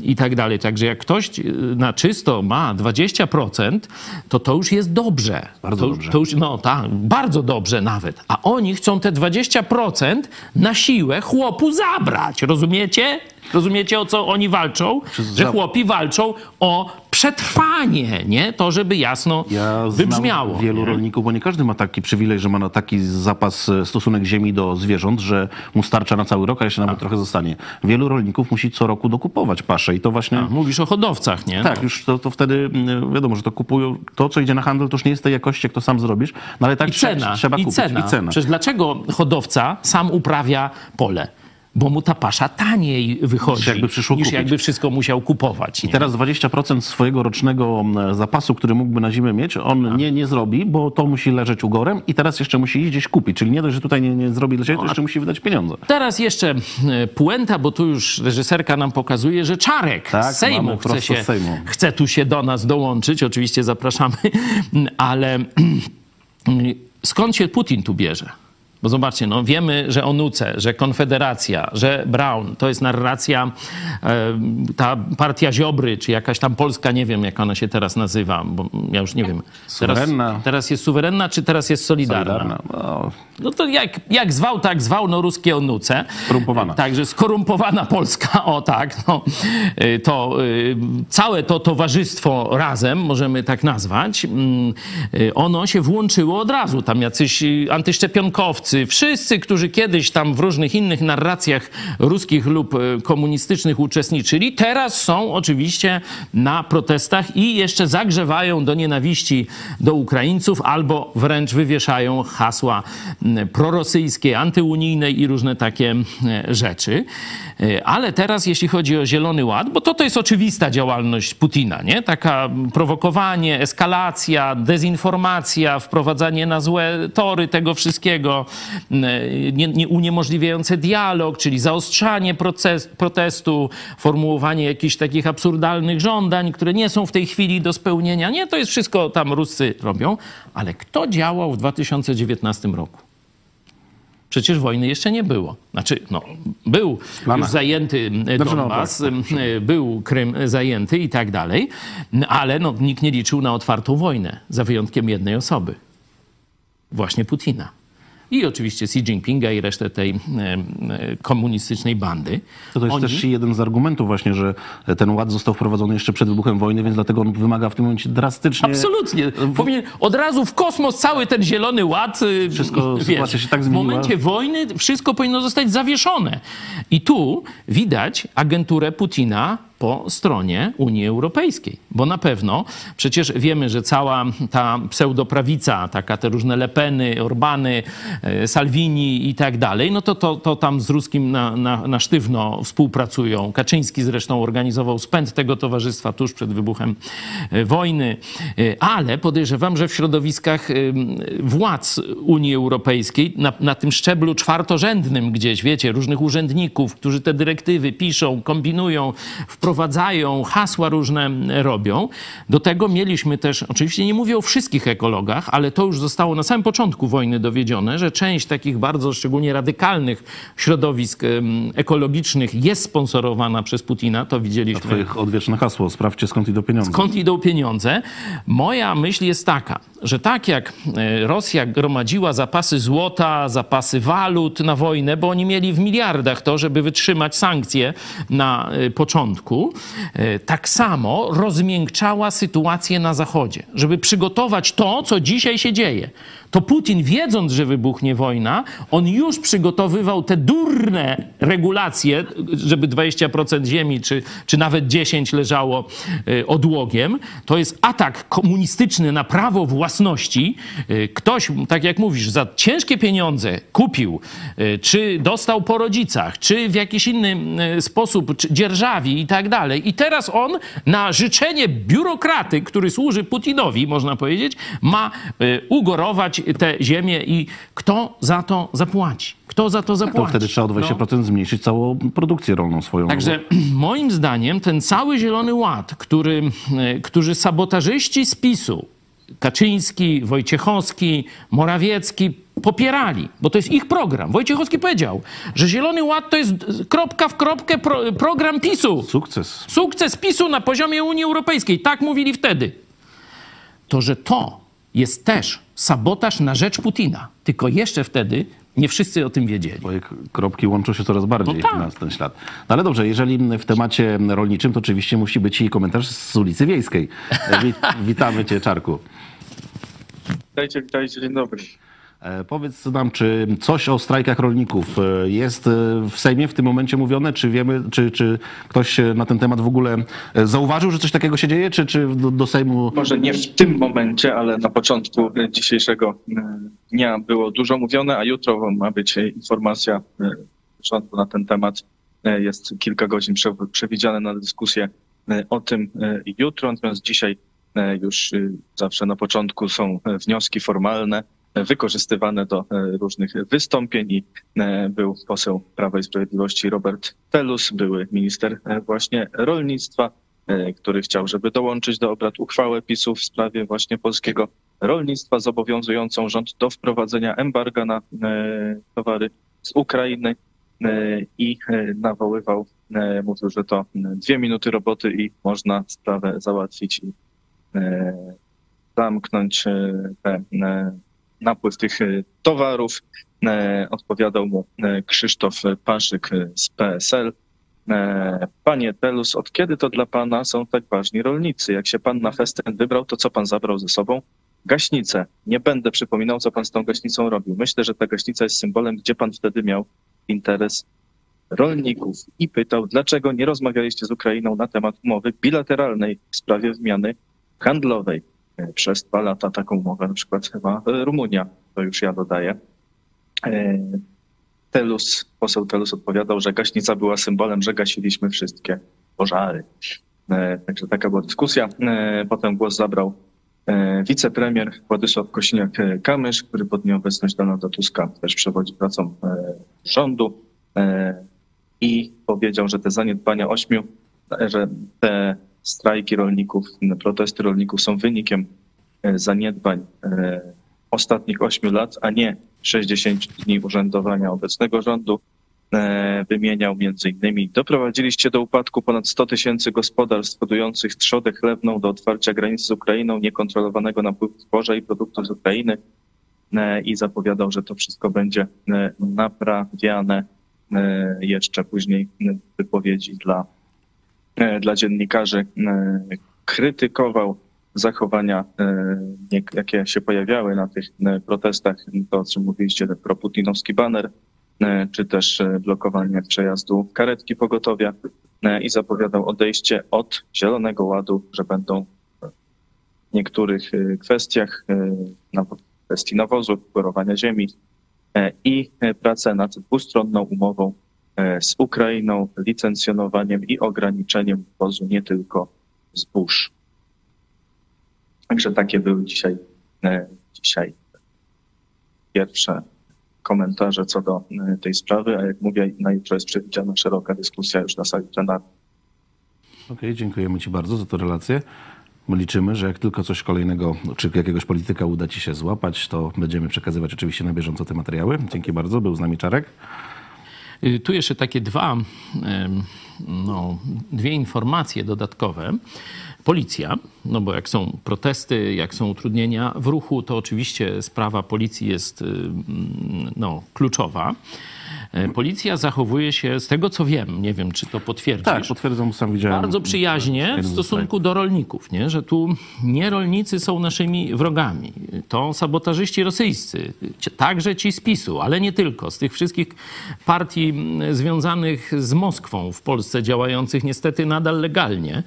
i tak dalej. Także jak ktoś y, na czysto ma 20%, to to już jest dobrze. Bardzo to, dobrze. To już, no tak, bardzo dobrze nawet. A oni chcą te 20% na siłę chłopu zabrać. Rozumiecie? Rozumiecie, o co oni walczą? Że chłopi walczą o przetrwanie, nie? To, żeby jasno Ja wybrzmiało. wielu nie? rolników, bo nie każdy ma taki przywilej, że ma na taki zapas, e, stosunek ziemi do zwierząt, że mu starcza na cały rok, a jeszcze nawet trochę zostanie. Wielu rolników musi co roku dokupować paszę i to właśnie... A, Mówisz o hodowcach, nie? Tak, już to, to wtedy mm, wiadomo, że to kupują. To, co idzie na handel, to już nie jest tej jakości, jak to sam zrobisz, no ale tak I trzeba, cena, trzeba i kupić. cena. I cena. Przecież dlaczego hodowca sam uprawia pole? Bo mu ta pasza taniej wychodzi, Niż jakby niż kupić. jakby wszystko musiał kupować. I nie? teraz 20% swojego rocznego mm, zapasu, który mógłby na zimę mieć, on Tak. nie, nie zrobi, bo to musi leżeć ugorem i teraz jeszcze musi iść gdzieś kupić. Czyli nie dość, że tutaj nie, nie zrobi dla siebie, to jeszcze musi wydać pieniądze. Teraz jeszcze e, puenta, bo tu już reżyserka nam pokazuje, że Czarek Tak, z Sejmu chce, się, Sejmu. chce tu się do nas dołączyć. Oczywiście zapraszamy, ale skąd się Putin tu bierze? Bo zobaczcie, no wiemy, że Onuce, że Konfederacja, że Brown, to jest narracja, e, ta partia Ziobry, czy jakaś tam polska, nie wiem jak ona się teraz nazywa, bo ja już nie wiem. Teraz, Suwerenna. teraz jest suwerenna, czy teraz jest solidarna? Solidarna. No, No to jak, jak zwał, tak zwał, no ruskie onuce. Skorumpowana. Także skorumpowana Polska, o tak, no, y, to y, całe to towarzystwo razem, możemy tak nazwać, mm, ono się włączyło od razu. Tam jacyś y, wszyscy, którzy kiedyś tam w różnych innych narracjach ruskich lub y, komunistycznych uczestniczyli, teraz są oczywiście na protestach i jeszcze zagrzewają do nienawiści do Ukraińców albo wręcz wywieszają hasła prorosyjskie, antyunijne i różne takie rzeczy. Y, Ale teraz, jeśli chodzi o Zielony Ład, bo to, to jest oczywista działalność Putina, nie? Taka prowokowanie, eskalacja, dezinformacja, wprowadzanie na złe tory tego wszystkiego, e, nie, nie uniemożliwiające dialog, czyli zaostrzanie proces, protestu, formułowanie jakichś takich absurdalnych żądań, które nie są w tej chwili do spełnienia. Nie, to jest wszystko tam Ruscy robią. Ale kto działał w 2019 roku? Przecież wojny jeszcze nie było. Znaczy, no, był już zajęty e, Znaczy, no, Donbas, tak, e, był Krym zajęty i tak dalej, ale no, nikt nie liczył na otwartą wojnę, za wyjątkiem jednej osoby. Właśnie Putina. I oczywiście Xi Jinpinga i resztę tej komunistycznej bandy. To, to jest Oni- też jeden z argumentów właśnie, że ten ład został wprowadzony jeszcze przed wybuchem wojny, więc dlatego on wymaga w tym momencie drastycznie... Absolutnie. Powinien od razu w kosmos cały ten zielony ład. y, Wszystko, wiesz, sytuacja się tak W zmieniła. momencie wojny wszystko powinno zostać zawieszone. I tu widać agenturę Putina po stronie Unii Europejskiej. Bo na pewno przecież wiemy, że cała ta pseudoprawica, taka te różne Lepeny, Orbany, e, Salvini i tak dalej, no to, to, to tam z Ruskim na, na, na sztywno współpracują. Kaczyński zresztą organizował spęd tego towarzystwa tuż przed wybuchem e, wojny. E, Ale podejrzewam, że w środowiskach władz Unii Europejskiej, na, na tym szczeblu czwartorzędnym gdzieś, wiecie, różnych urzędników, którzy te dyrektywy piszą, kombinują, wprowadzają, hasła różne robią. Do tego mieliśmy też, oczywiście nie mówię o wszystkich ekologach, ale to już zostało na samym początku wojny dowiedzione, że część takich bardzo szczególnie radykalnych środowisk ekologicznych jest sponsorowana przez Putina, to widzieliśmy. Twoich odwieczne hasło, sprawdźcie skąd idą pieniądze. Skąd idą pieniądze? Moja myśl jest taka, że tak jak e, Rosja gromadziła zapasy złota, zapasy walut na wojnę, bo oni mieli w miliardach to, żeby wytrzymać sankcje na e, początku, e, tak samo rozmiękczała sytuację na Zachodzie, żeby przygotować to, co dzisiaj się dzieje. To Putin, wiedząc, że wybuchnie wojna, on już przygotowywał te durne regulacje, żeby 20% ziemi, czy, czy nawet 10 leżało e, odłogiem. To jest atak komunistyczny na prawo własności. E, Ktoś, tak jak mówisz, za ciężkie pieniądze kupił, e, czy dostał po rodzicach, czy w jakiś inny sposób, dzierżawi i tak dalej. I teraz on na życzenie biurokraty, który służy Putinowi, można powiedzieć, ma e, tę ziemię i kto za to zapłaci? Kto za to zapłaci? To wtedy trzeba o 20% zmniejszyć całą produkcję rolną swoją. Także moim zdaniem ten cały Zielony Ład, który, e, którzy sabotażyści z PiSu, Kaczyński, Wojciechowski, Morawiecki popierali, bo to jest ich program. Wojciechowski powiedział, że Zielony Ład to jest kropka w kropkę pro, program PiSu. Sukces. Sukces PiSu na poziomie Unii Europejskiej. Tak mówili wtedy. To, że to jest też sabotaż na rzecz Putina. Tylko jeszcze wtedy nie wszyscy o tym wiedzieli. Twoje kropki łączą się coraz bardziej No tak. na ten ślad. No ale dobrze, jeżeli w temacie rolniczym, to oczywiście musi być i komentarz z ulicy Wiejskiej. E, Wit, witamy cię, Czarku. Witajcie, witajcie, dzień dobry. E, Powiedz nam, czy coś o strajkach rolników e, jest e, w Sejmie w tym momencie mówione? Czy wiemy, czy, czy ktoś na ten temat w ogóle zauważył, że coś takiego się dzieje? Czy, czy do, do Sejmu Może nie w tym momencie, ale na początku dzisiejszego dnia było dużo mówione, a jutro ma być informacja rządu na ten temat. Jest kilka godzin prze- przewidziane na dyskusję o tym jutro, natomiast dzisiaj już zawsze na początku są wnioski formalne wykorzystywane do e, różnych wystąpień i e, był poseł Prawa i Sprawiedliwości Robert Telus, były minister e, właśnie rolnictwa, który chciał, żeby dołączyć do obrad uchwałę PiSu w sprawie właśnie polskiego rolnictwa zobowiązującą rząd do wprowadzenia embarga na towary z Ukrainy i nawoływał, mówił, że to dwie minuty roboty i można sprawę załatwić i zamknąć te, napływ tych e, towarów. E, Odpowiadał mu e, Krzysztof Paszyk z PSL. Panie Telus, od kiedy to dla pana są tak ważni rolnicy? Jak się pan na festyn wybrał, to co pan zabrał ze sobą? Gaśnicę. Nie będę przypominał, co pan z tą gaśnicą robił. Myślę, że ta gaśnica jest symbolem, gdzie pan wtedy miał interes rolników i pytał, dlaczego nie rozmawialiście z Ukrainą na temat umowy bilateralnej w sprawie wymiany handlowej. E, Przez dwa lata taką umowę na przykład ma e, Rumunia, to już ja dodaję. E, Telus, poseł Telus odpowiadał, że gaśnica była symbolem, że gasiliśmy wszystkie pożary. Także taka była dyskusja. Potem głos zabrał Wicepremier Władysław Kosiniak-Kamysz, który pod nieobecność Donalda Tuska też przewodzi pracą rządu i powiedział, że te zaniedbania ośmiu, że te strajki rolników, protesty rolników są wynikiem e, zaniedbań e, ostatnich ośmiu lat, a nie 60 dni urzędowania obecnego rządu. E, Wymieniał między innymi doprowadziliście do upadku ponad 100 tysięcy gospodarstw hodujących trzodę chlewną do otwarcia granicy z Ukrainą, niekontrolowanego napływu zboża i produktów z Ukrainy i zapowiadał, że to wszystko będzie naprawiane jeszcze później w wypowiedzi dla, dla dziennikarzy. e, Krytykował zachowania, e, jakie się pojawiały na tych e, protestach, to o czym mówiliście, ten proputinowski baner, e, czy też e, blokowanie przejazdu karetki pogotowia e, i zapowiadał odejście od Zielonego Ładu, że będą w niektórych e, kwestiach, e, na kwestii nawozu, kurowania ziemi e, i e, pracę nad dwustronną umową e, z Ukrainą, licencjonowaniem i ograniczeniem wwozu nie tylko zbóż. Także takie były dzisiaj, e, dzisiaj pierwsze komentarze co do e, tej sprawy, a jak mówię, na jutro jest przewidziana szeroka dyskusja już na sali plenarnej. Okej, dziękujemy Ci bardzo za tę relację. My Liczymy, że jak tylko coś kolejnego, czy jakiegoś polityka uda Ci się złapać, to będziemy przekazywać oczywiście na bieżąco te materiały. Dzięki bardzo. Był z nami Czarek. Y, Tu jeszcze takie dwa, no, dwie informacje dodatkowe. Policja, no bo jak są protesty, jak są utrudnienia w ruchu, to oczywiście sprawa policji jest y, no, kluczowa. E, Policja zachowuje się, z tego co wiem, nie wiem czy to potwierdzisz, Tak, potwierdzam, sam widziałem. bardzo przyjaźnie w stosunku do rolników, nie? że tu nie rolnicy są naszymi wrogami, to sabotażyści rosyjscy, także ci z PiSu, ale nie tylko, z tych wszystkich partii mm, związanych z Moskwą w Polsce, działających niestety nadal legalnie,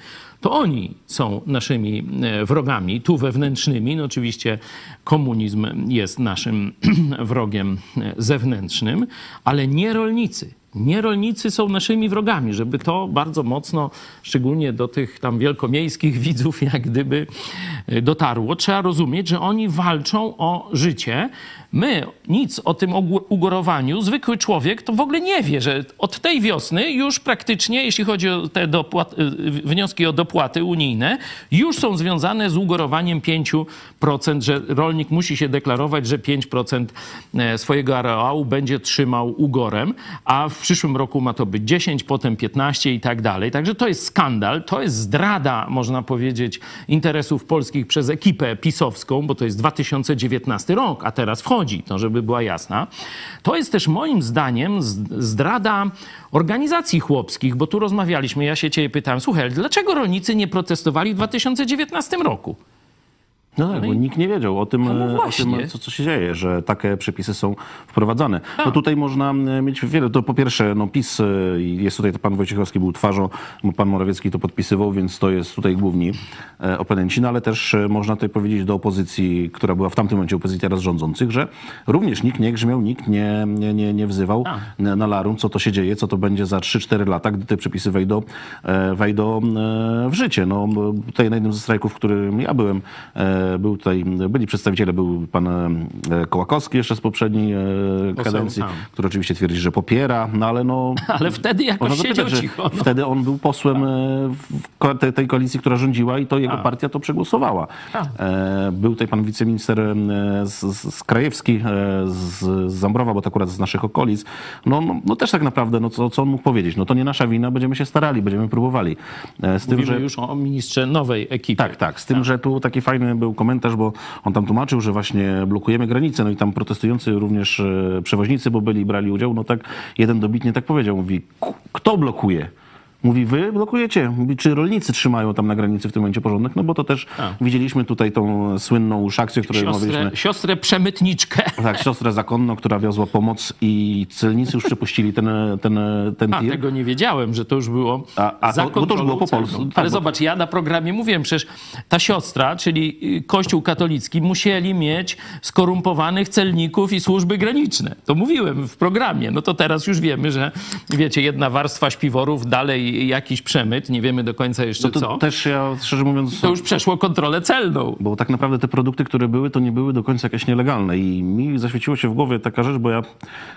to oni są naszymi e, wrogami, tu wewnętrznymi. No oczywiście komunizm jest naszym wrogiem e, zewnętrznym, ale nie rolnicy. Nie rolnicy są naszymi wrogami, żeby to bardzo mocno, szczególnie do tych tam wielkomiejskich widzów, jak gdyby e, dotarło. Trzeba rozumieć, że oni walczą o życie. My nic o tym ugorowaniu, zwykły człowiek to w ogóle nie wie, że od tej wiosny już praktycznie, jeśli chodzi o te y, wnioski o dopłaty unijne, już są związane z ugorowaniem 5%, że rolnik musi się deklarować, że 5% e, swojego areału będzie trzymał ugorem, a w przyszłym roku ma to być 10, potem 15 i tak dalej. Także to jest skandal, to jest zdrada, można powiedzieć, interesów polskich przez ekipę pisowską, bo to jest 2019 rok, a teraz wchodzi, to żeby była jasna. To jest też moim zdaniem zdrada organizacji chłopskich, bo tu rozmawialiśmy, ja się ciebie pytałem, słuchaj, dlaczego rolnicy nie protestowali w 2019 roku? No tak, bo nikt nie wiedział o tym, no e, o tym co, co się dzieje, że takie przepisy są wprowadzane. No tutaj można mieć wiele. To po pierwsze, no PiS, e, i jest tutaj to pan Wojciechowski był twarzą, bo pan Morawiecki to podpisywał, więc to jest tutaj główni e, oponenci, no ale też można tutaj powiedzieć do opozycji, która była w tamtym momencie opozycja teraz rządzących, że również nikt nie grzmiał, nikt nie, nie, nie, nie wzywał na na larum, co to się dzieje, co to będzie za 3-4 lata, gdy te przepisy wejdą, wejdą w życie. No, tutaj na jednym ze strajków, w którym ja byłem, był tutaj, byli przedstawiciele, był pan e, Kołakowski jeszcze z poprzedniej e, kadencji, tak. który oczywiście twierdzi, że popiera, no ale no... Ale wtedy jakoś siedział zapytać, że cicho. No. Wtedy on był posłem ko- tej, koalicji, która rządziła i to jego Tak. partia to przegłosowała. Tak. E, Był tutaj pan wiceminister z, z Krajewski, z, z Zambrowa, bo to akurat z naszych okolic. No, no, no też tak naprawdę, no co, co on mógł powiedzieć? No to nie nasza wina, będziemy się starali, będziemy próbowali. Z tym, Mówimy że... już o ministrze nowej ekipy. Tak, tak. Z tym, że tu taki fajny był komentarz, bo on tam tłumaczył, że właśnie blokujemy granice, no i tam protestujący również e, przewoźnicy, bo byli, brali udział, no tak jeden dobitnie tak powiedział, mówi, "K- kto blokuje? Mówi, wy blokujecie. Mówi, czy rolnicy trzymają tam na granicy w tym momencie porządek? No bo to też widzieliśmy tutaj tą słynną już akcję, której Siostrę, omawialiśmy. siostrę przemytniczkę. Tak, siostrę zakonną, która wiozła pomoc i celnicy już przepuścili ten, ten, ten A, tir. tego nie wiedziałem, że to już było A- a to- bo to już było po polsku. Tak, Ale zobacz, ja na programie mówiłem, przecież ta siostra, czyli y, Kościół katolicki, musieli mieć skorumpowanych celników i służby graniczne. To mówiłem w programie. No to teraz już wiemy, że wiecie, jedna warstwa śpiworów dalej jakiś przemyt, nie wiemy do końca jeszcze No to co, też ja, szczerze mówiąc... to już przeszło kontrolę celną. Bo tak naprawdę te produkty, które były, to nie były do końca jakieś nielegalne. I mi zaświeciło się w głowie taka rzecz, bo ja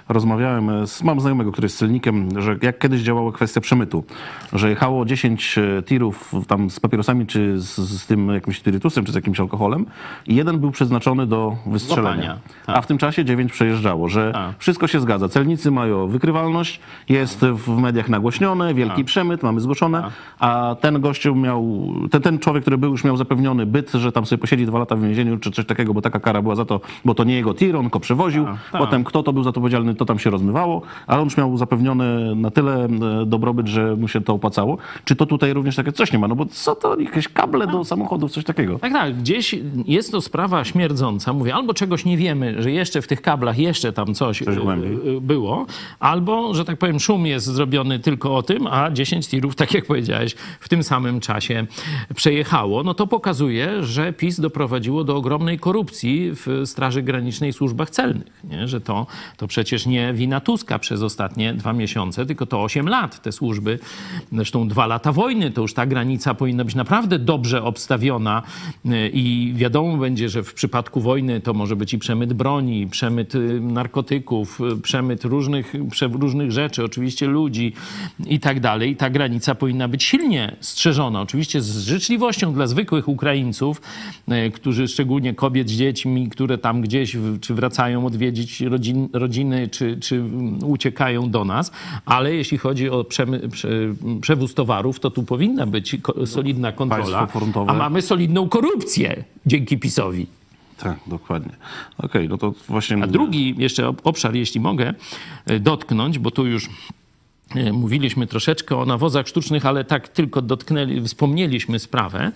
rozmawiałem z, mam znajomego, który jest celnikiem, że jak kiedyś działała kwestia przemytu, że jechało 10 tirów tam z papierosami, czy z, z tym jakimś spirytusem, czy z jakimś alkoholem i jeden był przeznaczony do wystrzelenia. Tak. A w tym czasie 9 przejeżdżało, że Tak. wszystko się zgadza. Celnicy mają wykrywalność, jest w mediach nagłośnione, wielki przemyt, mamy zgłoszone, a ten gościu miał, ten, ten człowiek, który był już miał zapewniony byt, że tam sobie posiedzi dwa lata w więzieniu, czy coś takiego, bo taka kara była za to, bo to nie jego tir, on go przewoził. tak. Potem kto to był za to odpowiedzialny, to tam się rozmywało, ale on już miał zapewniony na tyle e, dobrobyt, że mu się to opłacało. Czy to tutaj również takie coś nie ma? No bo co to, jakieś kable do samochodów, coś takiego. Tak, tak. Gdzieś jest to sprawa śmierdząca. Mówię, albo czegoś nie wiemy, że jeszcze w tych kablach jeszcze tam coś, Coś y, było, albo, że tak powiem, szum jest zrobiony tylko o tym, a 10 tirów, tak jak powiedziałeś, w tym samym czasie przejechało. No to pokazuje, że PiS doprowadziło do ogromnej korupcji w Straży Granicznej i służbach celnych. Nie? Że to, to przecież nie wina Tuska przez ostatnie dwa miesiące, tylko to 8 lat te służby. Zresztą dwa lata wojny, to już ta granica powinna być naprawdę dobrze obstawiona y, i wiadomo będzie, że w przypadku wojny to może być i przemyt broni, przemyt y, narkotyków, y, przemyt różnych, różnych rzeczy, oczywiście ludzi i tak dalej. Ta granica powinna być silnie strzeżona. Oczywiście z życzliwością dla zwykłych Ukraińców, y, którzy szczególnie kobiet z dziećmi, które tam gdzieś czy wracają odwiedzić rodzin, rodziny, czy, czy uciekają do nas, ale jeśli chodzi o przemy, prze, przewóz towarów, to tu powinna być solidna kontrola, a mamy solidną korupcję dzięki PiSowi. Tak, dokładnie. Okej, no to właśnie... A drugi jeszcze ob- obszar, jeśli mogę e, dotknąć, bo tu już e, mówiliśmy troszeczkę o nawozach sztucznych, ale tak tylko dotknęli, wspomnieliśmy sprawę,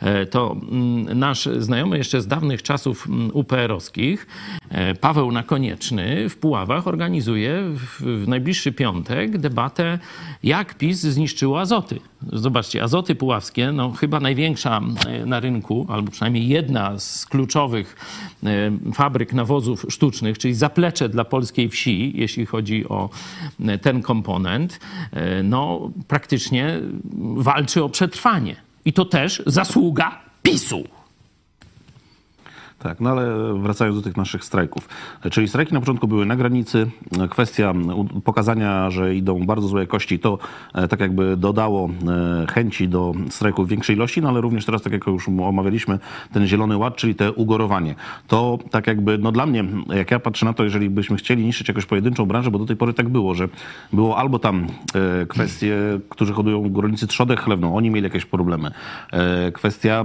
e, to mm, nasz znajomy jeszcze z dawnych czasów mm, UPR-owskich, e, Paweł Nakonieczny w Puławach organizuje w najbliższy piątek debatę, jak PiS zniszczyło azoty. Zobaczcie, azoty puławskie, no chyba największa e, na rynku, albo przynajmniej jedna z kluczowych e, fabryk nawozów sztucznych, czyli zaplecze dla polskiej wsi, jeśli chodzi o e, ten komponent, no praktycznie walczy o przetrwanie. I to też zasługa PiSu. Tak, no ale wracając do tych naszych strajków. Czyli strajki na początku były na granicy. Kwestia pokazania, że idą bardzo złe jakości, to e, tak jakby dodało e, chęci do strajków w większej ilości, no ale również teraz, tak jak już omawialiśmy, ten zielony ład, czyli te ugorowanie. To tak jakby, no dla mnie, jak ja patrzę na to, jeżeli byśmy chcieli niszczyć jakąś pojedynczą branżę, bo do tej pory tak było, że było albo tam e, kwestie, którzy hodują rolnicy trzodę chlewną, oni mieli jakieś problemy. Kwestia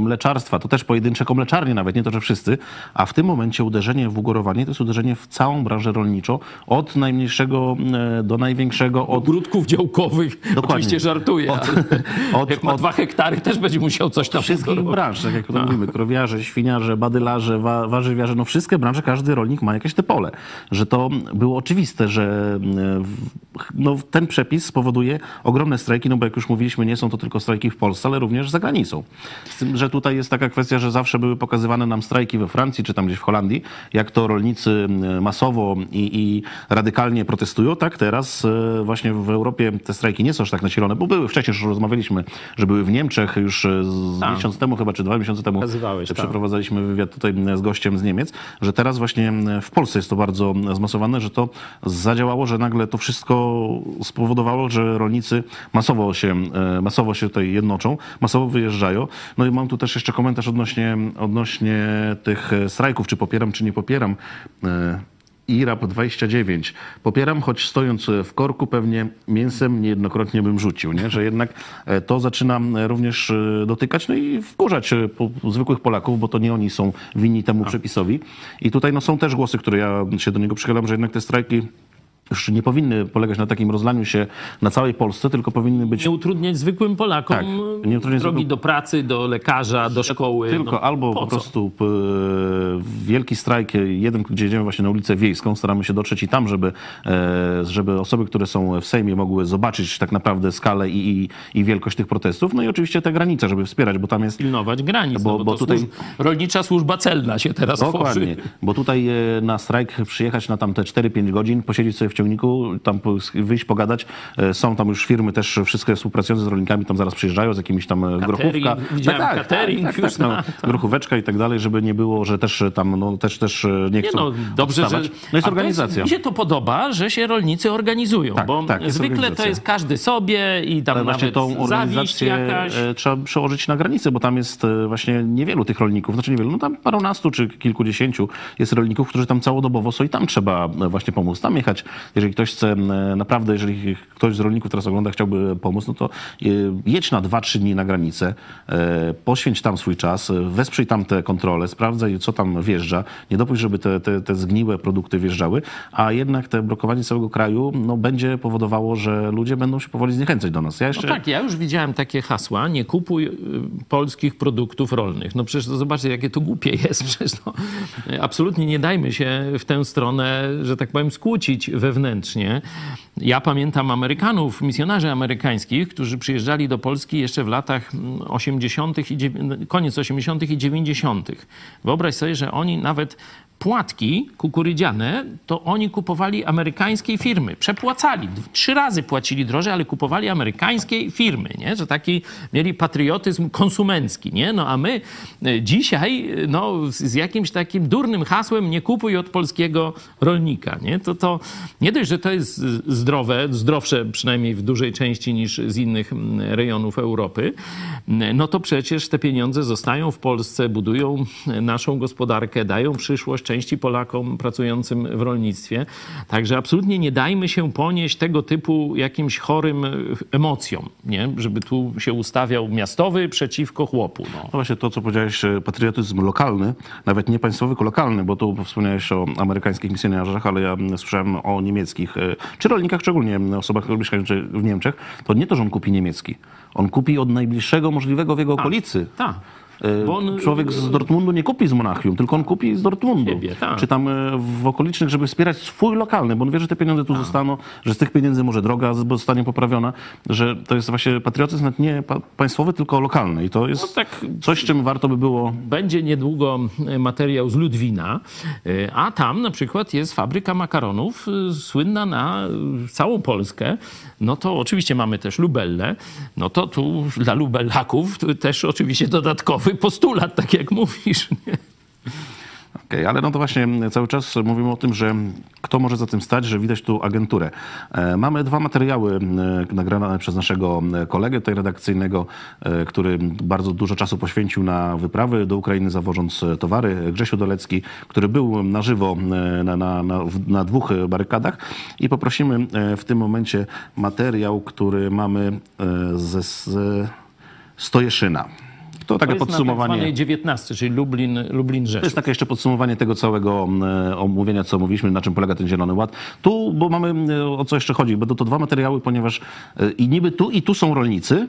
mleczarstwa, to też pojedyncze mleczarnie nawet, nie to, wszyscy, a w tym momencie uderzenie w ugorowanie to jest uderzenie w całą branżę rolniczą, od najmniejszego e, do największego, od Ogródków działkowych, oczywiście żartuję, Od- od- jak ma od- dwa hektary, też będzie musiał coś tam wszystkich ugorować. branż, tak jak to mówimy, krowiarze, świniarze, badylarze, wa warzywiarze, no wszystkie branże, każdy rolnik ma jakieś te pole. Że to było oczywiste, że e, no, ten przepis spowoduje ogromne strajki, no bo jak już mówiliśmy, nie są to tylko strajki w Polsce, ale również za granicą. Z tym, że tutaj jest taka kwestia, że zawsze były pokazywane nam strajki we Francji, czy tam gdzieś w Holandii, jak to rolnicy masowo i, i radykalnie protestują, tak teraz e, właśnie w Europie te strajki nie są aż tak nasilone, bo były wcześniej, już rozmawialiśmy, że były w Niemczech już e, Tak. miesiąc temu chyba, czy dwa miesiące temu Pokazywałeś, tak. przeprowadzaliśmy wywiad tutaj z gościem z Niemiec, że teraz właśnie w Polsce jest to bardzo zmasowane, że to zadziałało, że nagle to wszystko spowodowało, że rolnicy masowo się, e, masowo się tutaj jednoczą, masowo wyjeżdżają. No i mam tu też jeszcze komentarz odnośnie, odnośnie tych e, strajków, czy popieram, czy nie popieram. E, IRAP 29. Popieram, choć stojąc w korku pewnie mięsem niejednokrotnie bym rzucił, nie? że jednak e, to zaczyna e, również dotykać no i wkurzać zwykłych Polaków, bo to nie oni są winni temu przepisowi. I tutaj no, są też głosy, które ja się do niego przychylam, że jednak te strajki już nie powinny polegać na takim rozlaniu się na całej Polsce, tylko powinny być Nie utrudniać zwykłym Polakom Tak, nie drogi zwykłym- do pracy, do lekarza, do szkoły. Tylko no, albo po po, prostu p, wielki strajk, jeden, gdzie jedziemy właśnie na ulicę Wiejską, staramy się dotrzeć i tam, żeby, e, żeby osoby, które są w Sejmie mogły zobaczyć tak naprawdę skalę i, i, i wielkość tych protestów. No i oczywiście te granice, żeby wspierać, bo tam jest pilnować granic, Bo- no bo, bo tutaj- służ... rolnicza służba celna się teraz Dokładnie, tworzy. bo tutaj e, na strajk przyjechać na tam te 4-5 godzin, posiedzieć sobie w ciągniku, tam wyjść, pogadać. E, Są tam już firmy też wszystkie współpracujące z rolnikami, tam zaraz przyjeżdżają z jakimiś tam e, grochówka. widziałem catering już no, na- grochóweczka i tak dalej, żeby nie było, że też tam no, też, też e, nie Nie chcą no, dobrze, że... odstawać. No jest organizacja. Jest, mi się to podoba, że się rolnicy organizują, Tak, bo tak, zwykle to jest każdy sobie i tam Ale właśnie tą organizację jakaś. e, trzeba przełożyć na granicę, bo tam jest e, właśnie niewielu tych rolników, znaczy niewielu, no tam parunastu czy kilkudziesięciu jest rolników, którzy tam całodobowo są i tam trzeba e, właśnie pomóc, tam jechać. Jeżeli ktoś chce naprawdę, jeżeli ktoś z rolników teraz ogląda, chciałby pomóc, no to e, jedź na dwa, trzy dni na granicę, e, poświęć tam swój czas, wesprzyj tam te kontrole, sprawdzaj, co tam wjeżdża, nie dopuść, żeby te, te, te zgniłe produkty wjeżdżały, a jednak te blokowanie całego kraju no, będzie powodowało, że ludzie będą się powoli zniechęcać do nas. Ja No jeszcze... tak, ja już widziałem takie hasła, nie kupuj y, polskich produktów rolnych. No przecież to zobaczcie, jakie to głupie jest. Przecież no, absolutnie nie dajmy się w tę stronę, że tak powiem, skłócić wewnętrznie. Ja pamiętam Amerykanów, misjonarzy amerykańskich, którzy przyjeżdżali do Polski jeszcze w latach mm, 80. i dziewię- koniec 80. i 90. Wyobraź sobie, że oni nawet płatki kukurydziane, to oni kupowali amerykańskiej firmy. Przepłacali. Trzy razy płacili drożej, ale kupowali amerykańskiej firmy, nie? Że taki mieli patriotyzm konsumencki, nie? No a my e, dzisiaj, e, no, z, jakimś takim durnym hasłem nie kupuj od polskiego rolnika, nie? To, to nie dość, że to jest zdrowe, zdrowsze przynajmniej w dużej części niż z innych rejonów Europy, no to przecież te pieniądze zostają w Polsce, budują e, naszą gospodarkę, dają przyszłość części Polakom pracującym w rolnictwie. Także absolutnie nie dajmy się ponieść tego typu jakimś chorym e, emocjom, nie? Żeby tu się ustawiał miastowy przeciwko chłopu. No. No właśnie to, co powiedziałeś, e, patriotyzm lokalny, nawet nie państwowy, tylko lokalny, bo tu wspomniałeś o amerykańskich misjonarzach, ale ja mm, słyszałem o niemieckich, e, czy rolnikach, szczególnie mm, osobach mieszkających w Niemczech, to nie to, że on kupi niemiecki. On kupi od najbliższego możliwego w jego okolicy. Tak. Bo on- Człowiek z Dortmundu nie kupi z Monachium, tylko on kupi z Dortmundu. Siebie, tak. Czy tam e, w okolicznych, żeby wspierać swój lokalny, bo on wie, że te pieniądze tu zostaną, że z tych pieniędzy może droga zostanie poprawiona, że to jest właśnie patriotyzm nawet nie pa- państwowy, tylko lokalny. I to jest No tak- coś, czym warto by było Będzie niedługo e, materiał z Ludwina, a tam na przykład jest fabryka makaronów słynna na całą Polskę. No to oczywiście mamy też Lubellę. No to tu dla Lubellaków też oczywiście dodatkowy postulat, tak jak mówisz. Nie? Okej, ale no to właśnie cały czas mówimy o tym, że kto może za tym stać, że widać tu agenturę. E, mamy dwa materiały e, nagrane przez naszego e, kolegę tutaj redakcyjnego, e, który bardzo dużo czasu poświęcił na wyprawy do Ukrainy, zawożąc towary. Grzesiu Dolecki, który był na żywo na, na, na, na dwóch barykadach i poprosimy w tym momencie materiał, który mamy ze z Stojeszyna. To takie To jest podsumowanie. na tak zwanej 19, czyli Lublin, Lublin To Rzeszów. jest takie jeszcze podsumowanie tego całego e, omówienia, co mówiliśmy, na czym polega ten Zielony Ład. Tu, bo mamy, e, o co jeszcze chodzi, będą to dwa materiały, ponieważ e, i niby tu i tu są rolnicy,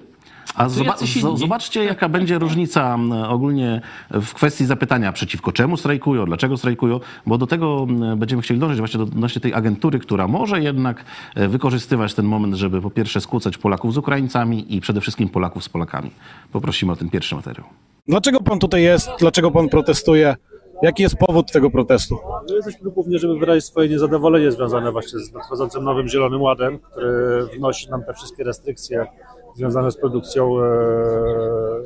a zoba- zobaczcie, jaka będzie różnica ogólnie w kwestii zapytania przeciwko czemu strajkują, dlaczego strajkują, bo do tego będziemy chcieli dążyć właśnie do odnośnie tej agentury, która może jednak e, wykorzystywać ten moment, żeby po pierwsze skłócać Polaków z Ukraińcami i przede wszystkim Polaków z Polakami. Poprosimy o ten pierwszy materiał. Dlaczego pan tutaj jest? Dlaczego pan protestuje? Jaki jest powód tego protestu? No jesteśmy tu głównie, żeby wyrazić swoje niezadowolenie związane właśnie z nadchodzącym nowym Zielonym Ładem, który wnosi nam te wszystkie restrykcje związane z produkcją e,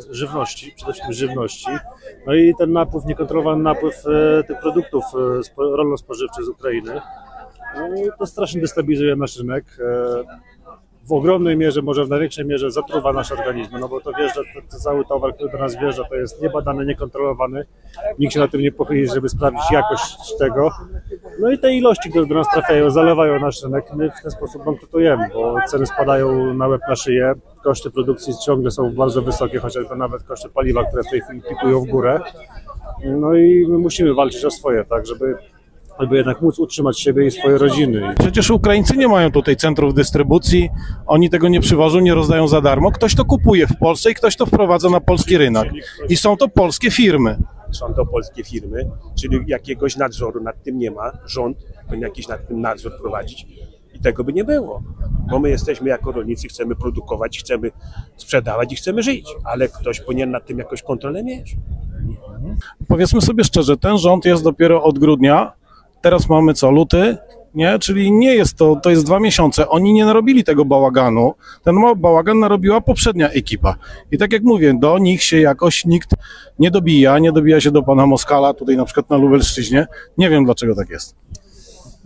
żywności, przede wszystkim żywności. No i ten napływ, niekontrolowany napływ e, tych produktów e, spo- rolno-spożywczych z Ukrainy, no, to strasznie destabilizuje nasz rynek. W ogromnej mierze, może w największej mierze zatruwa nasze organizmy, no bo to wjeżdża, to, to cały towar, który do nas wjeżdża, to jest niebadany, niekontrolowany. Nikt się na tym nie pochyli, żeby sprawdzić jakość tego. No i te ilości, które do nas trafiają, zalewają nasz rynek. My w ten sposób bankrutujemy, bo ceny spadają na łeb na szyję. Koszty produkcji ciągle są bardzo wysokie, chociażby nawet koszty paliwa, które w tej chwili pikują w górę. No i my musimy walczyć o swoje, tak, żeby, żeby jednak móc utrzymać siebie i swoje rodziny. Przecież Ukraińcy nie mają tutaj centrów dystrybucji, oni tego nie przywożą, nie rozdają za darmo. Ktoś to kupuje w Polsce i ktoś to wprowadza na polski rynek. I są to polskie firmy. są to polskie firmy, czyli jakiegoś nadzoru nad tym nie ma. Rząd powinien jakiś nad tym nadzór prowadzić i tego by nie było. Bo my jesteśmy jako rolnicy, chcemy produkować, chcemy sprzedawać i chcemy żyć, ale ktoś powinien nad tym jakąś kontrolę mieć. Powiedzmy sobie szczerze, ten rząd jest dopiero od grudnia. Teraz mamy co, luty? Nie? Czyli nie jest to, to jest dwa miesiące. Oni nie narobili tego bałaganu. Ten bałagan narobiła poprzednia ekipa. I tak jak mówię, do nich się jakoś nikt nie dobija, nie dobija się do pana Moskala, tutaj na przykład na Lubelszczyźnie. Nie wiem dlaczego tak jest.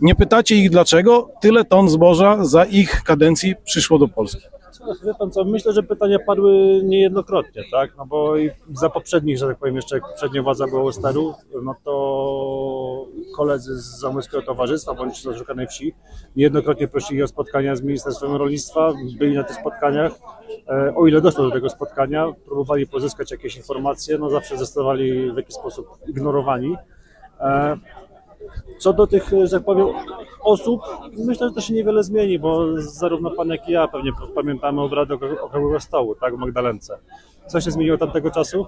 Nie pytacie ich dlaczego tyle ton zboża za ich kadencji przyszło do Polski. Wie pan co, myślę, że pytania padły niejednokrotnie, tak? No bo i za poprzednich, że tak powiem, jeszcze jak poprzednia władza była no to koledzy z Zamojskiego Towarzystwa bądź z Oszukanej Wsi niejednokrotnie prosili o spotkania z Ministerstwem Rolnictwa, byli na tych spotkaniach. E, O ile doszło do tego spotkania, próbowali pozyskać jakieś informacje, no zawsze zostawali w jakiś sposób ignorowani. E, Co do tych, że tak powiem, osób, myślę, że to się niewiele zmieni, bo zarówno pan, jak i ja pewnie pamiętamy obrady okr- okrągłego stołu, tak, w Magdalence. Co się zmieniło tamtego czasu?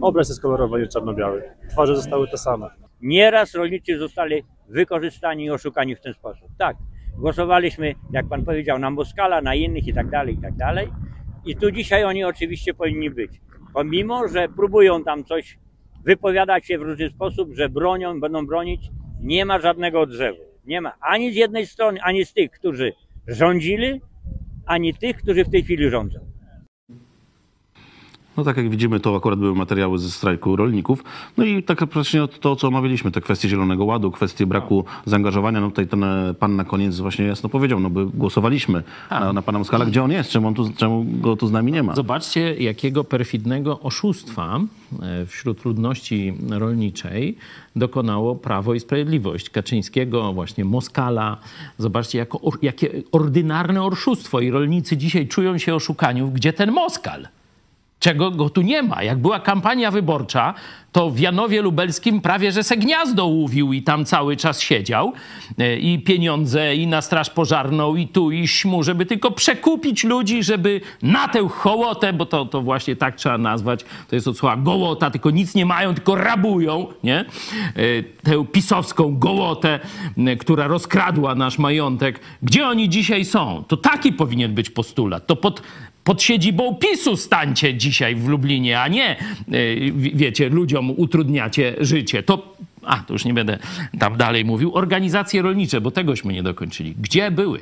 Obraz jest kolorowy, czarno-biały. Twarze zostały te same. Nieraz rolnicy zostali wykorzystani i oszukani w ten sposób. Tak, głosowaliśmy, jak pan powiedział, na Moskala, na innych i tak dalej, i tak dalej. I tu dzisiaj oni oczywiście powinni być. Pomimo, że próbują tam coś wypowiadać się w różny sposób, że bronią, będą bronić, nie ma żadnego odzewu. Nie ma ani z jednej strony, ani z tych, którzy rządzili, ani tych, którzy w tej chwili rządzą. No tak jak widzimy, to akurat były materiały ze strajku rolników. No i tak praktycznie to, co omawialiśmy, te kwestie Zielonego Ładu, kwestie braku zaangażowania. No tutaj ten e, pan na koniec właśnie jasno powiedział, no by głosowaliśmy na, na pana Moskala. Gdzie on jest? Czemu, on tu, czemu go tu z nami nie ma? Zobaczcie, jakiego perfidnego oszustwa e, wśród ludności rolniczej dokonało Prawo i Sprawiedliwość. Kaczyńskiego, właśnie Moskala. Zobaczcie, jako, jakie ordynarne oszustwo. I rolnicy dzisiaj czują się oszukani. Gdzie ten Moskal? Czego go tu nie ma. Jak była kampania wyborcza, to w Janowie Lubelskim prawie że se gniazdo łuwił i tam cały czas siedział. E, I pieniądze, i na straż pożarną, i tu, i śmu, żeby tylko przekupić ludzi, żeby na tę hołotę, bo to, to właśnie tak trzeba nazwać, to jest od słowa gołota, tylko nic nie mają, tylko rabują, nie? E, Tę pisowską gołotę, która rozkradła nasz majątek. Gdzie oni dzisiaj są? To taki powinien być postulat. To pod pod siedzibą PiSu stańcie dzisiaj w Lublinie, a nie, wi- wiecie, ludziom utrudniacie życie. To, a, to już nie będę tam dalej mówił. Organizacje rolnicze, bo tegośmy nie dokończyli. Gdzie były?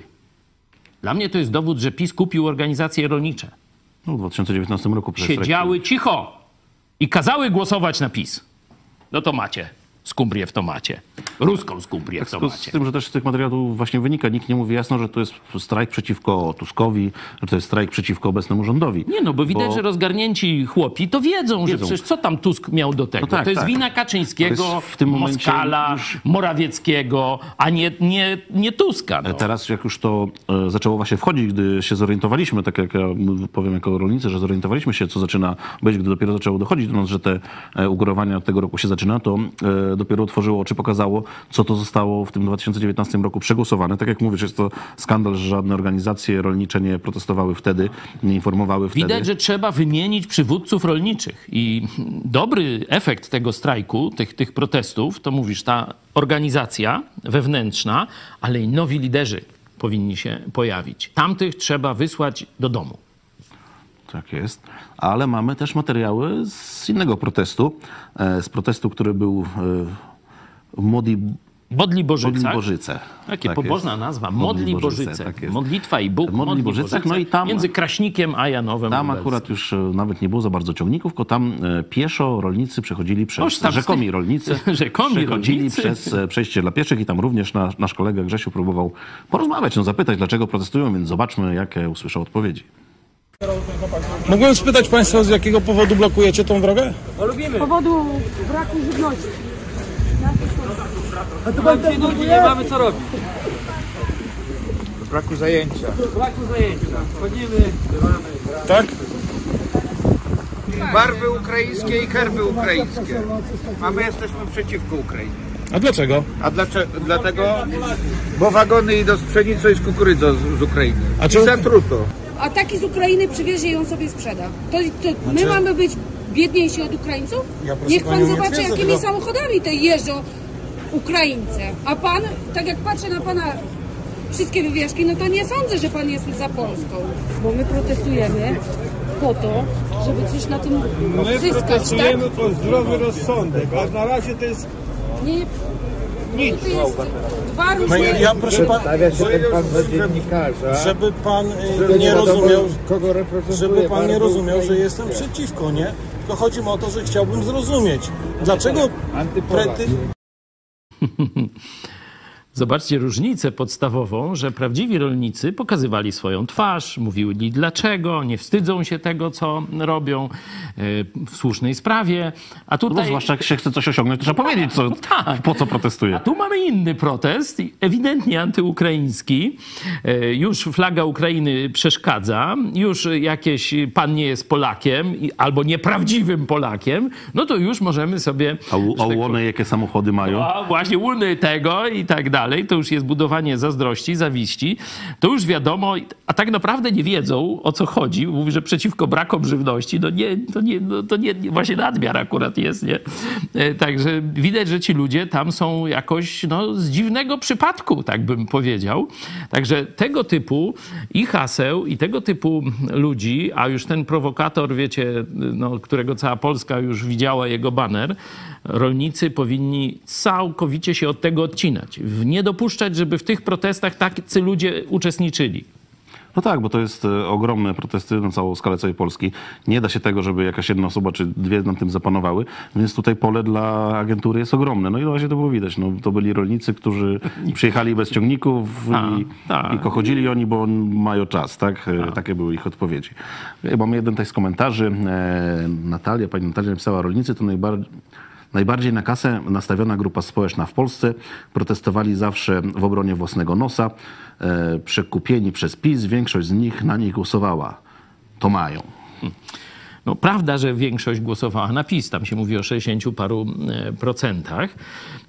Dla mnie to jest dowód, że PiS kupił organizacje rolnicze. No, w 2019 roku przez Siedziały cicho i kazały głosować na PiS. No to macie skumbrię w tomacie. Ruską W związku z tym, że też z tych materiałów właśnie wynika, nikt nie mówi jasno, że to jest strajk przeciwko Tuskowi, że to jest strajk przeciwko obecnemu rządowi. Nie no, bo widać, Bo- że rozgarnięci chłopi to wiedzą, że Wiedzą. przecież co tam Tusk miał do tego? No tak, to jest tak. wina Kaczyńskiego, w tym Moskala, już- Morawieckiego, a nie, nie, nie Tuska. No. Teraz jak już to e, zaczęło właśnie wchodzić, gdy się zorientowaliśmy, tak jak ja powiem jako rolnicy, że zorientowaliśmy się, co zaczyna być, gdy dopiero zaczęło dochodzić do nas, że te e, ugorowania tego roku się zaczyna, to e, dopiero otworzyło oczy, pokazało, co to zostało w tym 2019 roku przegłosowane. Tak jak mówisz, jest to skandal, że żadne organizacje rolnicze nie protestowały wtedy, nie informowały wtedy. Widać, że trzeba wymienić przywódców rolniczych. I dobry efekt tego strajku, tych, tych protestów, to mówisz, ta organizacja wewnętrzna, ale i nowi liderzy powinni się pojawić. Tamtych trzeba wysłać do domu. Tak jest. Ale mamy też materiały z innego protestu, e, z protestu, który był e, w Modli Bożycach. Modli Bożyce. Takie Tak pobożna jest. nazwa. Modli Modli Bożyce, Bożyce. tak. Modlitwa i Bóg. Modli Modli Bożycach, no i tam- Między Kraśnikiem a Janowem Tam Lubelskim. akurat już e, nawet nie było za bardzo ciągników, tylko tam e, pieszo rolnicy przechodzili przez, Oż tam rzekomi z- rolnicy, rzekomi przechodzili rolnicy. przez e, przejście dla pieszych i tam również nasz, nasz kolega Grzesiu próbował porozmawiać, no zapytać, dlaczego protestują, więc zobaczmy, jakie usłyszał odpowiedzi. Mógłbym spytać Państwa, z jakiego powodu blokujecie tą drogę? Z powodu braku żywności. Nie mamy co robić. braku zajęcia. Braku zajęcia. Chodzimy. Tak? Barwy ukraińskie i herby ukraińskie. A my jesteśmy przeciwko Ukrainie. A dlaczego? A dlaczego? Dlatego, bo wagony idą z pszenicą i z kukurydzą z, z Ukrainy. A I czy- zatruto. A taki z Ukrainy przywiezie i ją sobie sprzeda. To, to my mamy być biedniejsi od Ukraińców? Ja, Niech pan zobaczy, jakimi tego. samochodami te jeżdżą Ukraińcy. A pan, tak jak patrzę na pana wszystkie wywieszki, no to nie sądzę, że pan jest za Polską. Bo my protestujemy po to, żeby coś na tym zyskać, tak? to zdrowy rozsądek, a na razie to jest Nie, Nic. To jest dwa No różne... ja, ja proszę pan, Stawia się ten pan za dziennikarza. żeby pan y, nie wiadomo, rozumiał, kogo reprezentuje. żeby pan nie Bardzo rozumiał, że jestem przeciwko, nie? To chodzi mi o to, że chciałbym zrozumieć, dlaczego Antypolak. prety, 哼哼哼 Zobaczcie różnicę podstawową, że prawdziwi rolnicy pokazywali swoją twarz, mówili dlaczego, nie wstydzą się tego, co robią e, w słusznej sprawie. A No, tutaj. zwłaszcza jak się chce coś osiągnąć, to trzeba powiedzieć, co, tak. po co protestuje. A tu mamy inny protest, ewidentnie antyukraiński. E, Już flaga Ukrainy przeszkadza, już jakieś pan nie jest Polakiem albo nieprawdziwym Polakiem, no to już możemy sobie. A, u- a tak łony jakie samochody mają? a właśnie łuny tego i tak dalej, to już jest budowanie zazdrości, zawiści. To już wiadomo, a tak naprawdę nie wiedzą o co chodzi. Mówi, że przeciwko brakom żywności, no nie, to nie, no to nie właśnie nadmiar akurat jest, nie? E, Także widać, że ci ludzie tam są jakoś no, z dziwnego przypadku, tak bym powiedział. Także tego typu i haseł, i tego typu ludzi, a już ten prowokator, wiecie, no, którego cała Polska już widziała jego baner, rolnicy powinni całkowicie się od tego odcinać. Nie dopuszczać, żeby w tych protestach tacy ludzie uczestniczyli. No tak, bo to jest e, ogromne protesty na całą skalę całej Polski. Nie da się tego, żeby jakaś jedna osoba czy dwie nad tym zapanowały, więc tutaj pole dla agentury jest ogromne. No i właśnie to było widać. No, to byli rolnicy, którzy przyjechali bez ciągników i, tak. i kochodzili oni, bo mają czas, tak? E, Takie były ich odpowiedzi. Mamy jeden tutaj z komentarzy. E, Natalia, pani Natalia napisała, rolnicy to najbardziej... Najbardziej na kasę nastawiona grupa społeczna w Polsce protestowali zawsze w obronie własnego nosa. E, przekupieni przez PiS, większość z nich na nich głosowała. To mają. No, prawda, że większość głosowała na PiS, tam się mówi o 60 paru e, procentach,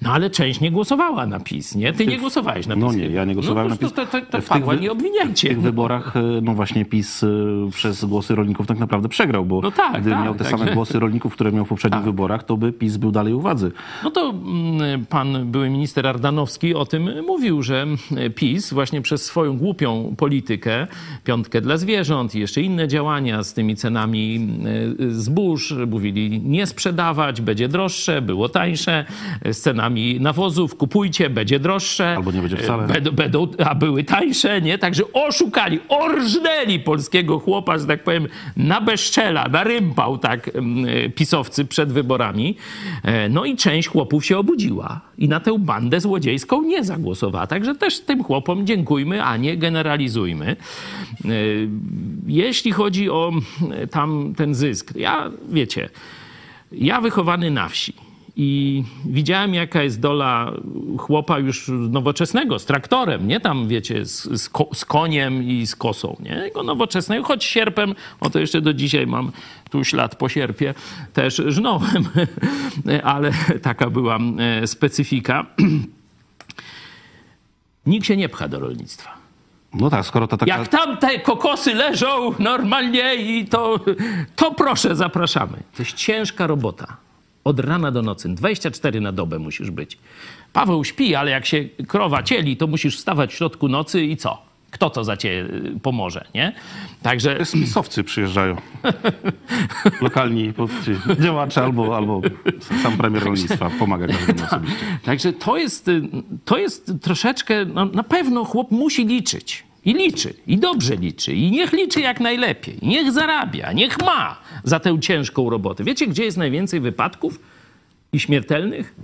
no ale część nie głosowała na PiS, nie? Ty nie głosowałeś na PiS. No nie, ja nie głosowałem no, na PiS. To, to, to, wy- nie obwiniajcie. W tych wyborach, e, no właśnie PiS e, przez głosy rolników tak naprawdę przegrał, bo No tak, gdyby tak, miał te także- same głosy rolników, które miał w poprzednich wyborach, to by PiS był dalej u władzy. No to mm, pan były minister Ardanowski o tym mówił, że mm, PiS właśnie przez swoją głupią politykę, piątkę dla zwierząt i jeszcze inne działania z tymi cenami mm, zbóż, mówili nie sprzedawać, będzie droższe, było tańsze, z cenami nawozów, kupujcie, będzie droższe. Albo nie będzie wcale. Będą, będą, a były tańsze, nie? Także oszukali, orżnęli polskiego chłopa, że tak powiem, na bezczela, na rympał, tak, pisowcy przed wyborami. E, No i część chłopów się obudziła i na tę bandę złodziejską nie zagłosowała. Także też tym chłopom dziękujmy, a nie generalizujmy. E, Jeśli chodzi o tam ten zysk, ja, wiecie, ja wychowany na wsi i widziałem, jaka jest dola chłopa już nowoczesnego, z traktorem, nie tam, wiecie, z, z, ko, z koniem i z kosą, nie? Jego nowoczesnego, choć sierpem, o to jeszcze do dzisiaj mam tu ślad po sierpie, też żnąłem, ale taka była e, specyfika. Nikt się nie pcha do rolnictwa. No tak, skoro to taka... Jak tam te kokosy leżą normalnie i to, to proszę, zapraszamy. To jest ciężka robota. Od rana do nocy. 24 na dobę musisz być. Paweł śpi, ale jak się krowa cieli, to musisz wstawać w środku nocy i co? Kto to za cię y, pomoże, nie? Także... Pisowcy przyjeżdżają. Lokalni działacze albo, albo sam premier rolnictwa pomaga każdemu osobiście. Także to jest, y, to jest troszeczkę, no, na pewno chłop musi liczyć. I liczy, i dobrze liczy, i niech liczy jak najlepiej, niech zarabia, niech ma za tę ciężką robotę. Wiecie, gdzie jest najwięcej wypadków i śmiertelnych?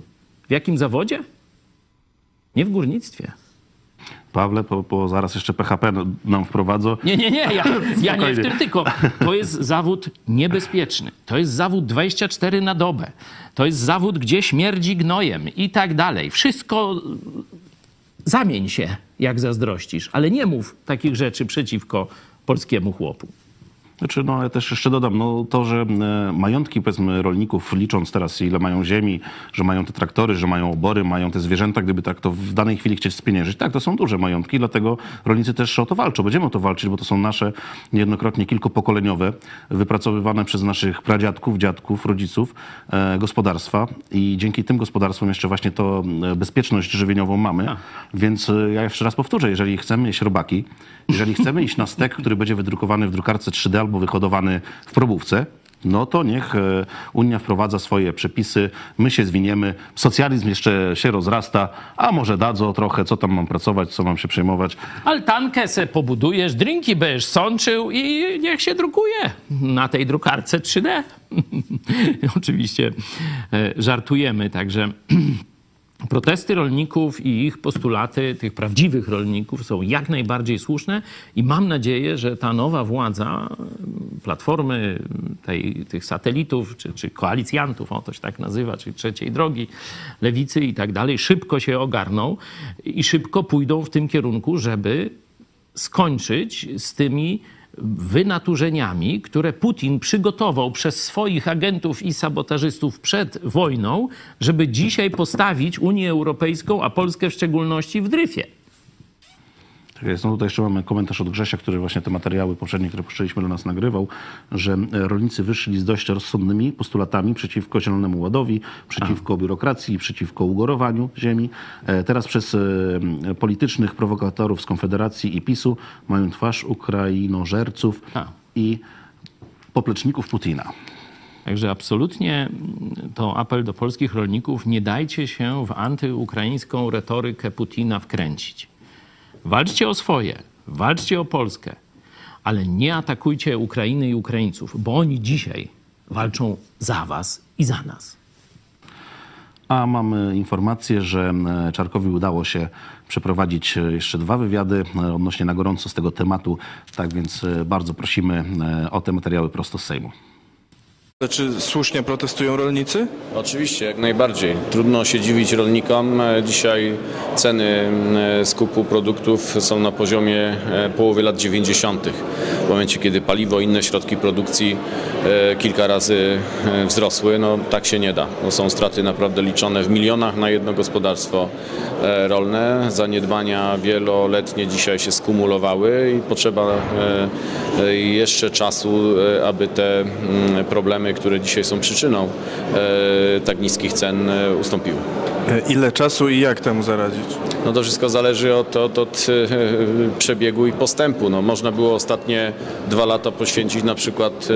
W jakim zawodzie? Nie w górnictwie. Pawle, po, po zaraz jeszcze PHP nam wprowadzą. Nie, nie, nie, ja, ja nie w tym tylko. To jest zawód niebezpieczny. To jest zawód 24 na dobę. To jest zawód, gdzie śmierdzi gnojem i tak dalej. Wszystko zamień się, jak zazdrościsz, ale nie mów takich rzeczy przeciwko polskiemu chłopu. Znaczy, no ale też jeszcze dodam, no to, że e, majątki powiedzmy rolników, licząc teraz ile mają ziemi, że mają te traktory, że mają obory, mają te zwierzęta, gdyby tak to w danej chwili chcieć spieniężyć, tak, to są duże majątki, dlatego rolnicy też o to walczą. Będziemy o to walczyć, bo to są nasze niejednokrotnie kilkupokoleniowe, wypracowywane przez naszych pradziadków, dziadków, rodziców e, gospodarstwa i dzięki tym gospodarstwom jeszcze właśnie to e, bezpieczność żywieniową mamy. Więc e, ja jeszcze raz powtórzę, jeżeli chcemy jeść robaki, jeżeli chcemy iść na stek, który będzie wydrukowany w drukarce 3D albo wyhodowany w probówce, no to niech e, Unia wprowadza swoje przepisy, my się zwiniemy, socjalizm jeszcze się rozrasta, a może dadzą trochę, co tam mam pracować, co mam się przejmować. Altankę se pobudujesz, drinki będziesz sączył i niech się drukuje na tej drukarce 3D. Oczywiście e, żartujemy, także protesty rolników i ich postulaty, tych prawdziwych rolników są jak najbardziej słuszne i mam nadzieję, że ta nowa władza Platformy, tej, tych satelitów, czy, czy koalicjantów, o to się tak nazywa, czy trzeciej drogi, lewicy i tak dalej, szybko się ogarną i szybko pójdą w tym kierunku, żeby skończyć z tymi wynaturzeniami, które Putin przygotował przez swoich agentów i sabotażystów przed wojną, żeby dzisiaj postawić Unię Europejską, a Polskę w szczególności w dryfie. Tak jest. No tutaj jeszcze mamy komentarz od Grzesia, który właśnie te materiały poprzednie, które puszczaliśmy do nas nagrywał, że e, rolnicy wyszli z dość rozsądnymi postulatami przeciwko Zielonemu Ładowi, przeciwko biurokracji, przeciwko ugorowaniu ziemi. E, Teraz przez e, politycznych prowokatorów z Konfederacji i PiSu mają twarz Ukrainożerców A. i popleczników Putina. Także absolutnie to apel do polskich rolników, nie dajcie się w antyukraińską retorykę Putina wkręcić. Walczcie o swoje, walczcie o Polskę, ale nie atakujcie Ukrainy i Ukraińców, bo oni dzisiaj walczą za was i za nas. A mamy informację, że Czarkowi udało się przeprowadzić e, jeszcze dwa wywiady e, odnośnie na gorąco z tego tematu. Tak więc e, bardzo prosimy o te materiały prosto z Sejmu. Czy słusznie protestują rolnicy? Oczywiście, jak najbardziej. Trudno się dziwić rolnikom. Dzisiaj ceny e, skupu produktów są na poziomie e, połowy lat 90. W momencie, kiedy paliwo i inne środki produkcji e, kilka razy e, wzrosły, no tak się nie da. No, są straty naprawdę liczone w milionach na jedno gospodarstwo rolne. Zaniedbania wieloletnie dzisiaj się skumulowały i potrzeba jeszcze czasu, aby te mm, problemy, które dzisiaj są przyczyną e, tak niskich cen, e, ustąpiły. E, Ile czasu i jak temu zaradzić? No to wszystko zależy od, od, od przebiegu i postępu. No, można było ostatnie dwa lata poświęcić na przykład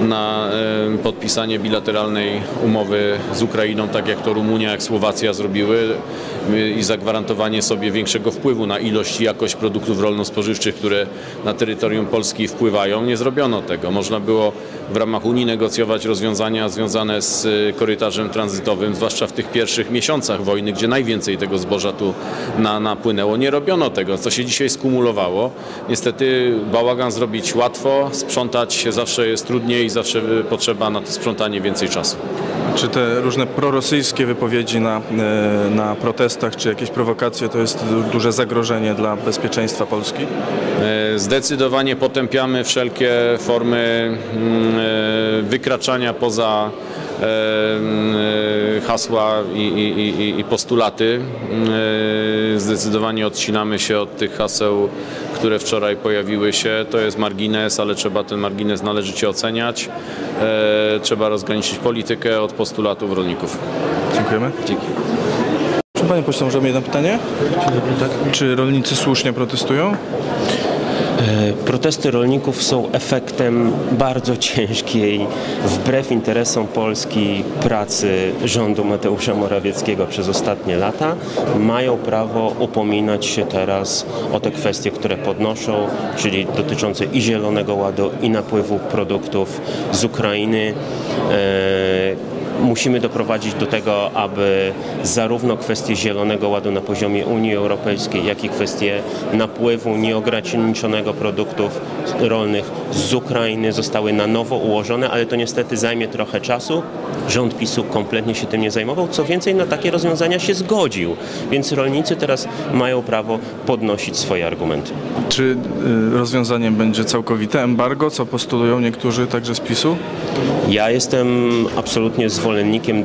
na podpisanie bilateralnej umowy z Ukrainą, tak jak to Rumunia, jak Słowacja zrobiły i zagwarantowanie sobie większego wpływu na ilość i jakość produktów rolno-spożywczych, które na terytorium Polski wpływają. Nie zrobiono tego. Można było w ramach Unii negocjować rozwiązania związane z e, korytarzem tranzytowym, zwłaszcza w tych pierwszych miesiącach wojny, gdzie najwięcej tego zboża tu na, napłynęło. Nie robiono tego, co się dzisiaj skumulowało. Niestety bałagan zrobić łatwo, sprzątać zawsze jest trudniej i zawsze y, potrzeba na to sprzątanie więcej czasu. Czy te różne prorosyjskie wypowiedzi na, e, na protestach, czy jakieś prowokacje to jest du- duże zagrożenie dla bezpieczeństwa Polski? E, Zdecydowanie potępiamy wszelkie formy mm, e, wykraczania poza hasła i, i, i, postulaty. E, Zdecydowanie odcinamy się od tych haseł, które wczoraj pojawiły się. To jest margines, ale trzeba ten margines należycie oceniać. E, Trzeba rozgraniczyć politykę od postulatów rolników. Dziękujemy. Dzięki. Czy Panie Pośle, możemy jedno pytanie? Czy rolnicy słusznie protestują? E, Protesty rolników są efektem bardzo ciężkiej, wbrew interesom Polski, pracy rządu Mateusza Morawieckiego przez ostatnie lata. Mają prawo upominać się teraz o te kwestie, które podnoszą, czyli dotyczące i Zielonego Ładu, i napływu produktów z Ukrainy. Musimy doprowadzić do tego, aby zarówno kwestie Zielonego Ładu na poziomie Unii Europejskiej, jak i kwestie napływu nieograniczonego produktów rolnych z Ukrainy zostały na nowo ułożone, ale to niestety zajmie trochę czasu. Rząd PiSu kompletnie się tym nie zajmował. Co więcej, na takie rozwiązania się zgodził, więc rolnicy teraz mają prawo podnosić swoje argumenty. Czy y, rozwiązaniem będzie całkowite embargo, co postulują niektórzy także z PiSu? Ja jestem absolutnie zwolennikiem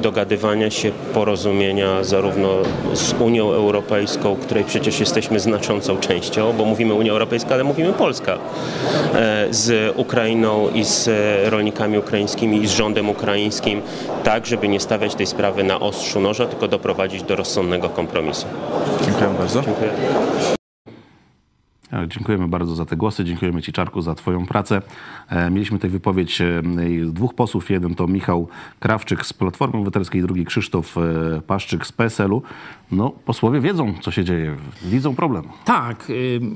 dogadywania się, porozumienia zarówno z Unią Europejską, której przecież jesteśmy znaczącą częścią, bo mówimy Unia Europejska, ale mówimy Polska, e, z Ukrainą i z rolnikami ukraińskimi i z rządem ukraińskim, tak żeby nie stawiać tej sprawy na ostrzu noża, tylko doprowadzić do rozsądnego kompromisu. Dziękuję bardzo. Dziękuję. Tak, Dziękujemy bardzo za te głosy. Dziękujemy Ci, Czarku, za Twoją pracę. E, Mieliśmy tutaj wypowiedź e, dwóch posłów. Jeden to Michał Krawczyk z Platformy Obywatelskiej, drugi Krzysztof e, Paszczyk z PSL-u. No, posłowie wiedzą, co się dzieje. Widzą problem. Tak.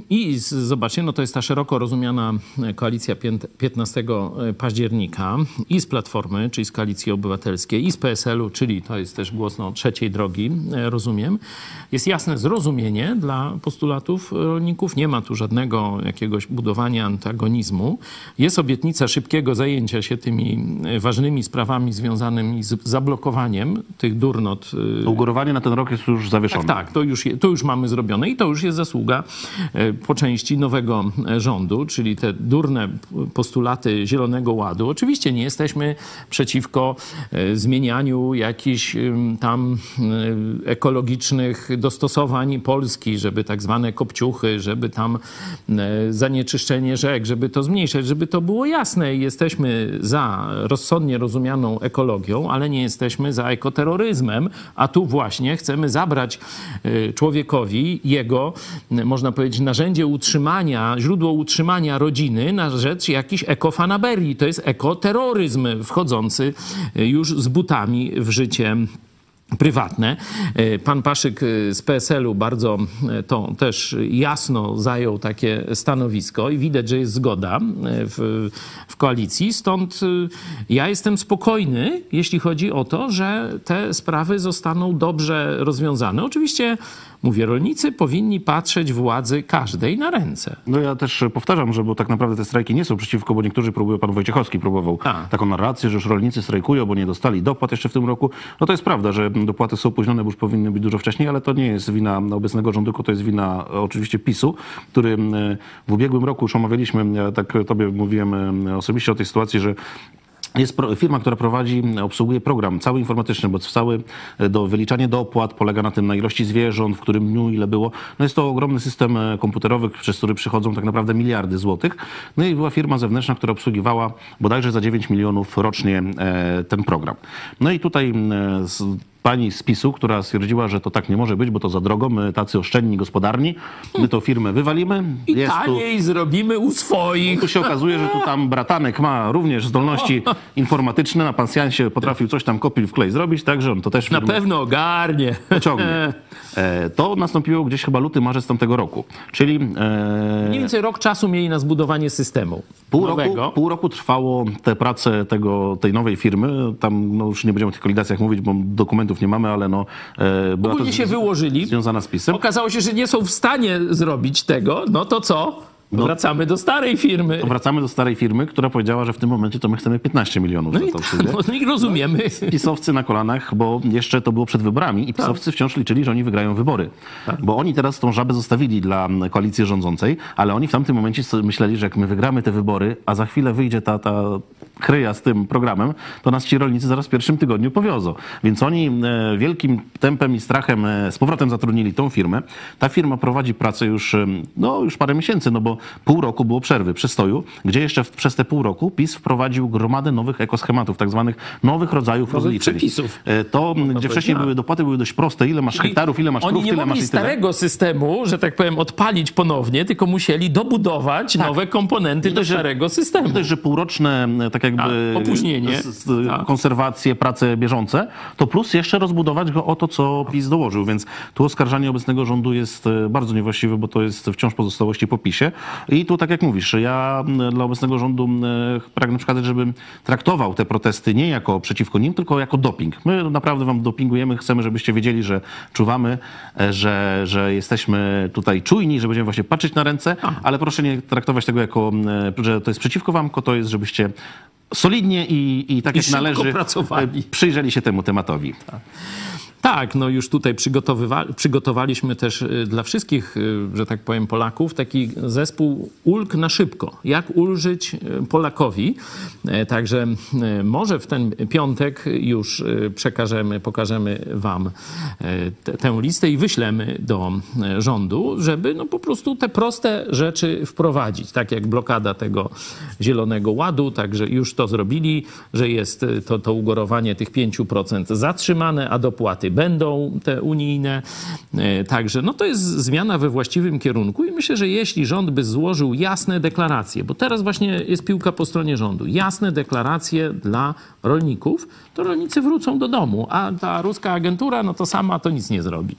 I zobaczcie, no to jest ta szeroko rozumiana e, koalicja pięt- 15 października i z Platformy, czyli z Koalicji Obywatelskiej, i z PSL-u, czyli to jest też głos no, trzeciej drogi, e, rozumiem. Jest jasne zrozumienie dla postulatów rolników. Nie ma tu żadnego jakiegoś budowania antagonizmu. Jest obietnica szybkiego zajęcia się tymi e, ważnymi sprawami związanymi z zablokowaniem tych durnot e, Ugorowanie na ten rok jest już zawieszone. tak, tak, to już, je- to już mamy zrobione i to już jest zasługa e, po części nowego e, rządu, czyli te durne postulaty Zielonego Ładu. Oczywiście nie jesteśmy przeciwko e, zmienianiu jakichś tam ekologicznych dostosowań Polski, żeby tak zwane kopciuchy, żeby tam zanieczyszczenie rzek, żeby to zmniejszać, żeby to było jasne. Jesteśmy za rozsądnie rozumianą ekologią, ale nie jesteśmy za ekoterroryzmem, a tu właśnie chcemy zabrać e, człowiekowi jego, można powiedzieć, narzędzie utrzymania, źródło utrzymania rodziny na rzecz jakichś ekofanaberii. To jest ekoterroryzm wchodzący e, już z butami w życie prywatne. E, Pan Paszyk e, z PSL-u bardzo e, to też jasno zajął takie stanowisko i widać, że jest zgoda w, w koalicji. Stąd ja jestem spokojny, jeśli chodzi o to, że te sprawy zostaną dobrze rozwiązane. Oczywiście, mówię, rolnicy powinni patrzeć władzy każdej na ręce. No ja też powtarzam, że bo tak naprawdę te strajki nie są przeciwko, bo niektórzy próbują, pan Wojciechowski próbował taką narrację, że już rolnicy strajkują, bo nie dostali dopłat jeszcze w tym roku. No to jest prawda, że dopłaty są opóźnione, bo już powinny być dużo wcześniej, ale to nie jest wina obecnego rządu, tylko to jest wina e, oczywiście PiSu, który m, w ubiegłym roku już omawialiśmy, ja tak tobie mówiłem osobiście o tej sytuacji, że jest firma, która prowadzi, obsługuje program cały informatyczny, bo cały e, do wyliczanie dopłat polega na tym, na ilości zwierząt, w którym dniu ile było. No jest to ogromny system e, komputerowy, przez który przychodzą tak naprawdę miliardy złotych. No i była firma zewnętrzna, która obsługiwała bodajże za 9 milionów rocznie e, ten program. No i tutaj pani z PiSu, która stwierdziła, że to tak nie może być, bo to za drogo, my tacy oszczędni, gospodarni, my tą firmę wywalimy. I jest tu, taniej zrobimy u swoich. tu się okazuje, że tu tam bratanek ma również zdolności informatyczne, na pasjansie potrafił coś tam kopił w klej zrobić, także on to też Na pewno ogarnie. ciągnie. E, To nastąpiło gdzieś chyba luty, marzec tamtego roku, czyli e, Mniej więcej rok czasu mieli na zbudowanie systemu Pół nowego. roku, pół roku trwało te prace tego, tej nowej firmy. Tam no, już nie będziemy o tych kolidacjach mówić, bo dokumentów nie mamy, ale no, e, była Ogólnie się z- wyłożyli. związana z PiSem. Okazało się, że nie są w stanie zrobić tego. No to co? Wracamy do starej firmy. To wracamy do starej firmy, która powiedziała, że w tym momencie to my chcemy 15 milionów No za i, to tak, no i rozumiemy. pisowcy na kolanach, bo jeszcze to było przed wyborami i Tak. pisowcy wciąż liczyli, że oni wygrają wybory. Bo oni teraz tą żabę zostawili dla koalicji rządzącej, ale oni w tamtym momencie myśleli, że jak my wygramy te wybory, a za chwilę wyjdzie ta, ta kryja z tym programem, to nas ci rolnicy zaraz w pierwszym tygodniu powiozą. Więc oni e, wielkim tempem i strachem e, z powrotem zatrudnili tą firmę. Ta firma prowadzi pracę już, em, no, już parę miesięcy, no bo pół roku było przerwy, przestoju, gdzie jeszcze w, przez te pół roku PiS wprowadził gromadę nowych ekoschematów, tak zwanych nowych rodzajów Nowych rozliczeń. przepisów. E, To, m, gdzie powiedzieć, wcześniej tak. były dopłaty, były dość proste. Ile masz Czyli hektarów, ile masz Oni krów, nie tyle masz i starego systemu, że tak powiem, odpalić ponownie, tylko musieli dobudować nowe komponenty do starego systemu. Dość, że półroczne m, tak jakby Tak, opóźnienie. s- s- konserwacje, prace bieżące, to plus jeszcze rozbudować go o to, co PiS dołożył. Więc tu oskarżanie obecnego rządu jest e, bardzo niewłaściwe, bo to jest wciąż pozostałości po PiSie. I tu, tak jak mówisz, ja dla obecnego rządu m, pragnę przekazać, żeby traktował te protesty nie jako przeciwko nim, tylko jako doping. My naprawdę wam dopingujemy, chcemy, żebyście wiedzieli, że czuwamy, e, że, że jesteśmy tutaj czujni, że będziemy właśnie patrzeć na ręce, ale proszę nie traktować tego jako, m, że to jest przeciwko wam, tylko to jest, żebyście solidnie i, i tak I jak należy pracowali. e, przyjrzeli się temu tematowi. Tak, no już tutaj przygotowaliśmy też y, dla wszystkich, y, że tak powiem, Polaków taki zespół ulg na szybko. Jak ulżyć y, Polakowi. E, Także może w ten piątek już przekażemy, pokażemy wam e, tę listę i wyślemy do e, rządu, żeby no po prostu te proste rzeczy wprowadzić. Tak jak blokada tego Zielonego Ładu, także już to zrobili, że jest to, to ugorowanie tych 5% zatrzymane, a dopłaty będą te unijne. E, Także no to jest zmiana we właściwym kierunku i myślę, że jeśli rząd by złożył jasne deklaracje, bo teraz właśnie jest piłka po stronie rządu, jasne deklaracje dla rolników, to rolnicy wrócą do domu, a ta ruska agentura, no to sama to nic nie zrobi.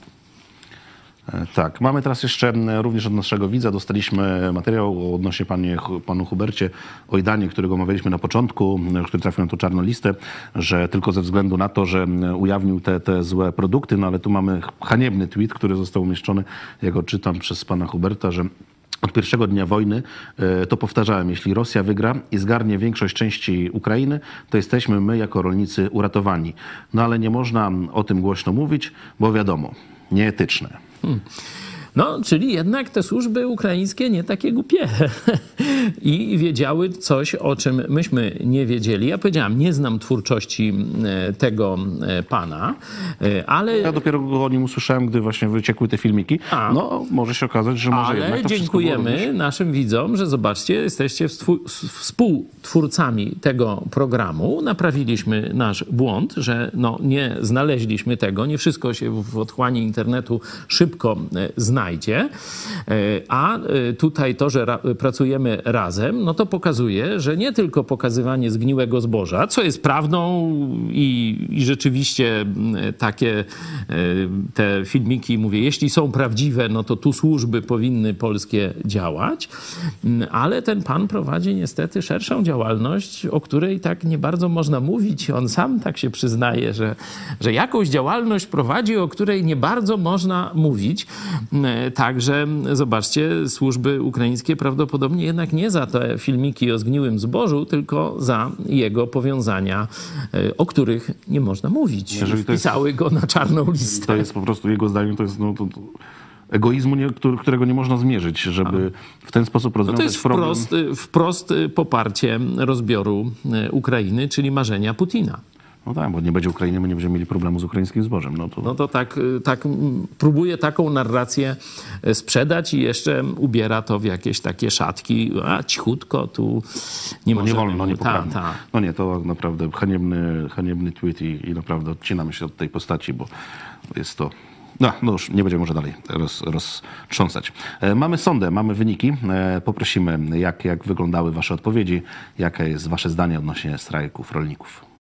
E, Tak, mamy teraz jeszcze m, również od naszego widza, dostaliśmy materiał odnośnie panie, panu Hubercie Ojdanie, którego omawialiśmy na początku, m, który trafił na tą czarną listę, że tylko ze względu na to, że ujawnił te, te złe produkty, no ale tu mamy haniebny tweet, który został umieszczony, ja go czytam przez pana Huberta, że od pierwszego dnia wojny e, to powtarzałem, jeśli Rosja wygra i zgarnie większość części Ukrainy, to jesteśmy my jako rolnicy uratowani. No ale nie można o tym głośno mówić, bo wiadomo, nieetyczne. Hmm. No, czyli jednak te służby ukraińskie nie takie głupie i wiedziały coś, o czym myśmy nie wiedzieli. Ja powiedziałam, nie znam twórczości e, tego e, pana, e, ale... Ja dopiero o nim usłyszałem, gdy właśnie wyciekły te filmiki. No, może się okazać, że może jednak Ale to wszystko było dziękujemy naszym widzom, że zobaczcie, jesteście współ- współtwórcami tego programu. Naprawiliśmy nasz błąd, że no, nie znaleźliśmy tego. Nie wszystko się w otchłani internetu szybko e, znajdzie. E, A e, tutaj to, że ra- pracujemy razem, no to pokazuje, że nie tylko pokazywanie zgniłego zboża, co jest prawdą i, i rzeczywiście mm, takie e, te filmiki, mówię, jeśli są prawdziwe, no to tu służby powinny polskie działać, Mm, ale ten pan prowadzi niestety szerszą działalność, o której tak nie bardzo można mówić. On sam tak się przyznaje, że, że jakąś działalność prowadzi, o której nie bardzo można mówić. Także zobaczcie, służby ukraińskie prawdopodobnie jednak nie za te filmiki o zgniłym zbożu, tylko za jego powiązania, e, o których nie można mówić. Jeżeli to jest- Wpisały go na czarną listę. To jest po prostu, jego zdaniem, to jest no, to, to egoizmu, nie, którego nie można zmierzyć, żeby w ten sposób No rozwiązać to jest problem. wprost, wprost poparcie rozbioru e, Ukrainy, czyli marzenia Putina. No tak, bo nie będzie Ukrainy, my nie będziemy mieli problemu z ukraińskim zbożem. No to... No to tak, y, tak próbuje taką narrację e, sprzedać i jeszcze ubiera to w jakieś takie szatki. A cichutko, tu nie no nie wolno, nie Ta, ta. No nie, to naprawdę haniebny, haniebny tweet i, i naprawdę odcinamy się od tej postaci, bo jest to... No, no już nie będziemy może dalej roz, roztrząsać. E, mamy sondę, mamy wyniki. E, poprosimy, jak, jak wyglądały wasze odpowiedzi, jakie jest wasze zdanie odnośnie strajków rolników.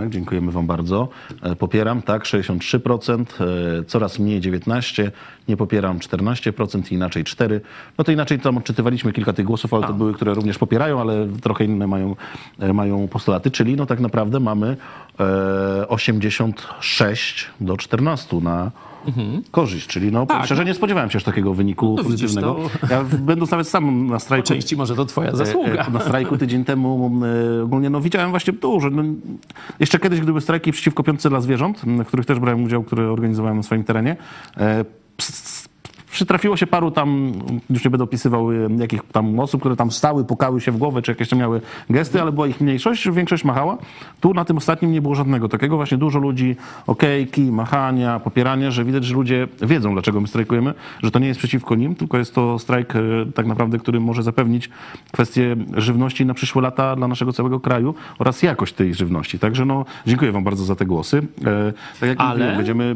Tak, dziękujemy Wam bardzo. E, Popieram, tak, 63%, e, coraz mniej 19%, nie popieram 14% i inaczej 4%. No to inaczej tam odczytywaliśmy kilka tych głosów, ale to były, które również popierają, ale trochę inne mają, e, mają postulaty, czyli no tak naprawdę mamy e, 86 do 14 na korzyść, czyli no Tak. szczerze nie spodziewałem się aż takiego wyniku No pozytywnego. to- Ja będąc nawet sam na strajku... Po części może to twoja zasługa. E, e, Na strajku tydzień temu e, ogólnie no, widziałem właśnie dużo. No, jeszcze kiedyś, gdyby strajki przeciwko piątce dla zwierząt, w których też brałem udział, które organizowałem na swoim terenie, przytrafiło się paru tam, już nie będę opisywał e, jakich tam osób, które tam stały, pukały się w głowę, czy jakieś tam miały gesty, ale była ich mniejszość, większość machała. Tu na tym ostatnim nie było żadnego takiego. Właśnie dużo ludzi, okejki, machania, popierania, że widać, że ludzie wiedzą, dlaczego my strajkujemy, że to nie jest przeciwko nim, tylko jest to strajk e, tak naprawdę, który może zapewnić kwestię żywności na przyszłe lata dla naszego całego kraju oraz jakość tej żywności. Także no, dziękuję wam bardzo za te głosy. E, tak jak Ale- mówiłem, będziemy...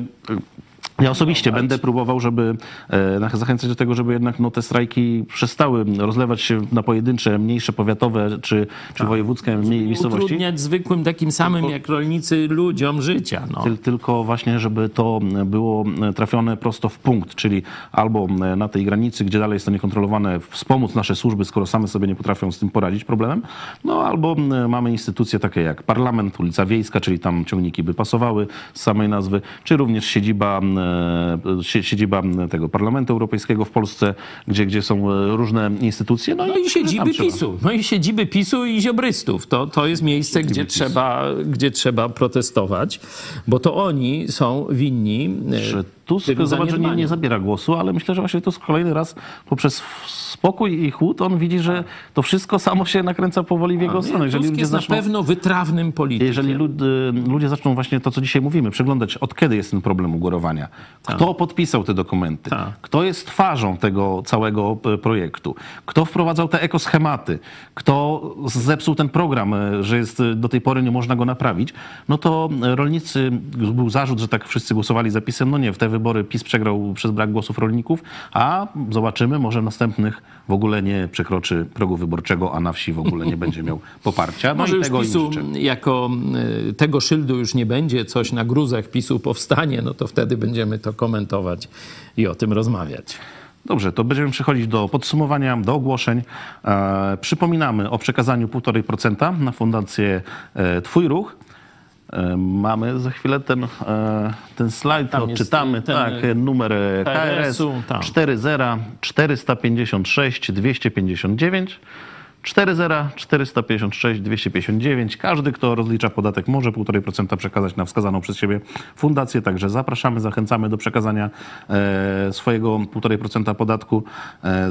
e, Ja osobiście będę próbował, żeby e, zachęcać do tego, żeby jednak no, te strajki przestały rozlewać się na pojedyncze, mniejsze powiatowe czy, czy wojewódzkie mniej miejscowości. Utrudniać zwykłym takim samym jak rolnicy ludziom życia. No. Tyl- Tylko właśnie, żeby to było trafione prosto w punkt, czyli albo na tej granicy, gdzie dalej jest to niekontrolowane, wspomóc nasze służby, skoro same sobie nie potrafią z tym poradzić problemem, no albo mamy instytucje takie jak parlament, ulica Wiejska, czyli tam ciągniki by pasowały z samej nazwy, czy również siedziba, e, sie- siedziba tego Parlamentu Europejskiego w Polsce, gdzie, gdzie są e, różne instytucje. No, No i siedziby. PiSu. No i siedziby PiSu i ziobrystów. To, to jest miejsce, gdzie trzeba, gdzie trzeba protestować, bo to oni są winni. e, że Tusk zobacz, nie, nie zabiera głosu, ale myślę, że właśnie Tusk kolejny raz poprzez spokój i chłód on widzi, że to wszystko samo się nakręca powoli w jego stronę. Jeżeli Tusk ludzie jest zaczną, na pewno wytrawnym politykiem. jeżeli lud, ludzie zaczną właśnie to, co dzisiaj mówimy, przeglądać od kiedy jest ten problem ugorowania, Kto podpisał te dokumenty? Kto jest twarzą tego całego e, projektu? Kto wprowadzał te ekoschematy? Kto zepsuł ten program, e, że jest e, do tej pory nie można go naprawić? No to rolnicy, był zarzut, że tak wszyscy głosowali za PiSem. No nie, w te wybory PiS przegrał przez brak głosów rolników, a zobaczymy, może następnych w ogóle nie przekroczy progu wyborczego, a na wsi w ogóle nie będzie miał poparcia. No Może i już PiSu jako tego szyldu już nie będzie, coś na gruzach PiSu powstanie, no to wtedy będziemy to komentować i o tym rozmawiać. Dobrze, to będziemy przechodzić do podsumowania, do ogłoszeń. E, przypominamy o przekazaniu 1,5% na fundację e, Twój Ruch. E, mamy za chwilę ten, e, ten slajd, Tam odczytamy. ten, tak, numer e, KRS KRS-u, tak. 40 456 259. 40 456 259. Każdy, kto rozlicza podatek, może 1,5% przekazać na wskazaną przez siebie fundację. Także zapraszamy, zachęcamy do przekazania e, swojego 1,5% podatku. E,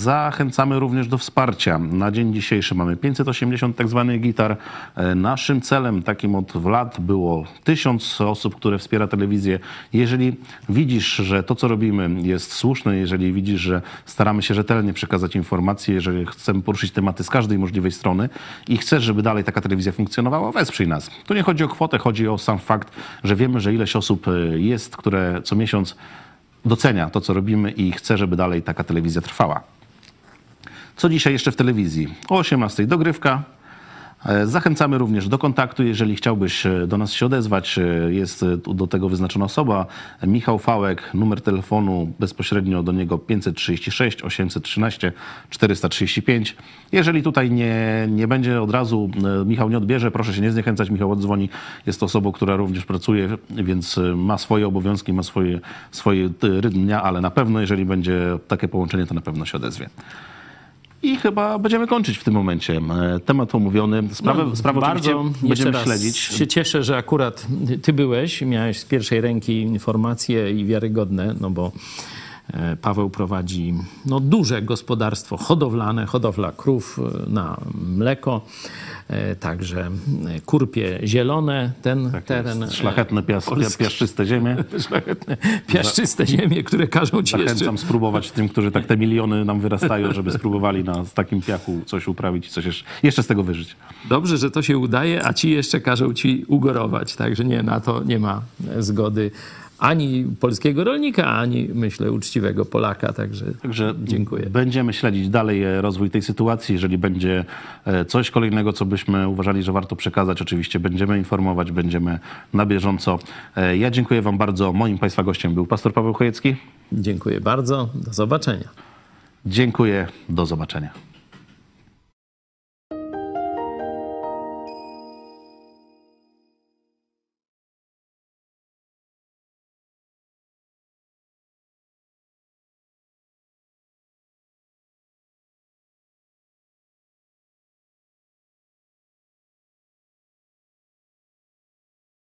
zachęcamy również do wsparcia. Na dzień dzisiejszy mamy 580 tak zwanych gitar. E, naszym celem takim od lat było 1000 osób, które wspiera telewizję. Jeżeli widzisz, że to, co robimy jest słuszne, jeżeli widzisz, że staramy się rzetelnie przekazać informacje, jeżeli chcemy poruszyć tematy z każdej możliwej strony i chcesz, żeby dalej taka telewizja funkcjonowała, wesprzyj nas. Tu nie chodzi o kwotę, chodzi o sam fakt, że wiemy, że ileś osób y, jest, które co miesiąc docenia to, co robimy i chce, żeby dalej taka telewizja trwała. Co dzisiaj jeszcze w telewizji? O 18 dogrywka. E, Zachęcamy również do kontaktu, jeżeli chciałbyś e, do nas się odezwać. e, Jest do tego wyznaczona osoba. Michał Fałek, numer telefonu bezpośrednio do niego 536 813 435. Jeżeli tutaj nie, nie będzie od razu, Michał nie odbierze, proszę się nie zniechęcać, Michał odzwoni. Jest to osobą, która również pracuje, więc ma swoje obowiązki, ma swoje, swoje rytm dnia, ale na pewno, jeżeli będzie takie połączenie, to na pewno się odezwie. I chyba będziemy kończyć w tym momencie. E, Temat omówiony. Sprawę, No, sprawę bardzo będziemy śledzić. się cieszę, że akurat ty byłeś, miałeś z pierwszej ręki informacje i wiarygodne, no bo Paweł prowadzi no, duże gospodarstwo hodowlane, hodowla krów e, na mleko, e, także e, kurpie zielone, ten teren. Tak Szlachetne pias, piaszczyste ziemie. Szlachetne piaszczyste ziemie, które każą ci Zachęcam jeszcze... spróbować tym, którzy tak te miliony nam wyrastają, żeby spróbowali na takim piachu coś uprawić i coś jeszcze, jeszcze z tego wyżyć. Dobrze, że to się udaje, a ci jeszcze każą ci ugorować. Także nie, na to nie ma e, zgody ani polskiego rolnika, ani myślę uczciwego Polaka. Także, Także dziękuję. Będziemy śledzić dalej e, rozwój tej sytuacji. Jeżeli będzie e, coś kolejnego, co byśmy uważali, że warto przekazać, oczywiście będziemy informować, będziemy na bieżąco. E, Ja dziękuję Wam bardzo. Moim Państwa gościem był pastor Paweł Chojecki. Dziękuję bardzo. Do zobaczenia. Dziękuję. Do zobaczenia.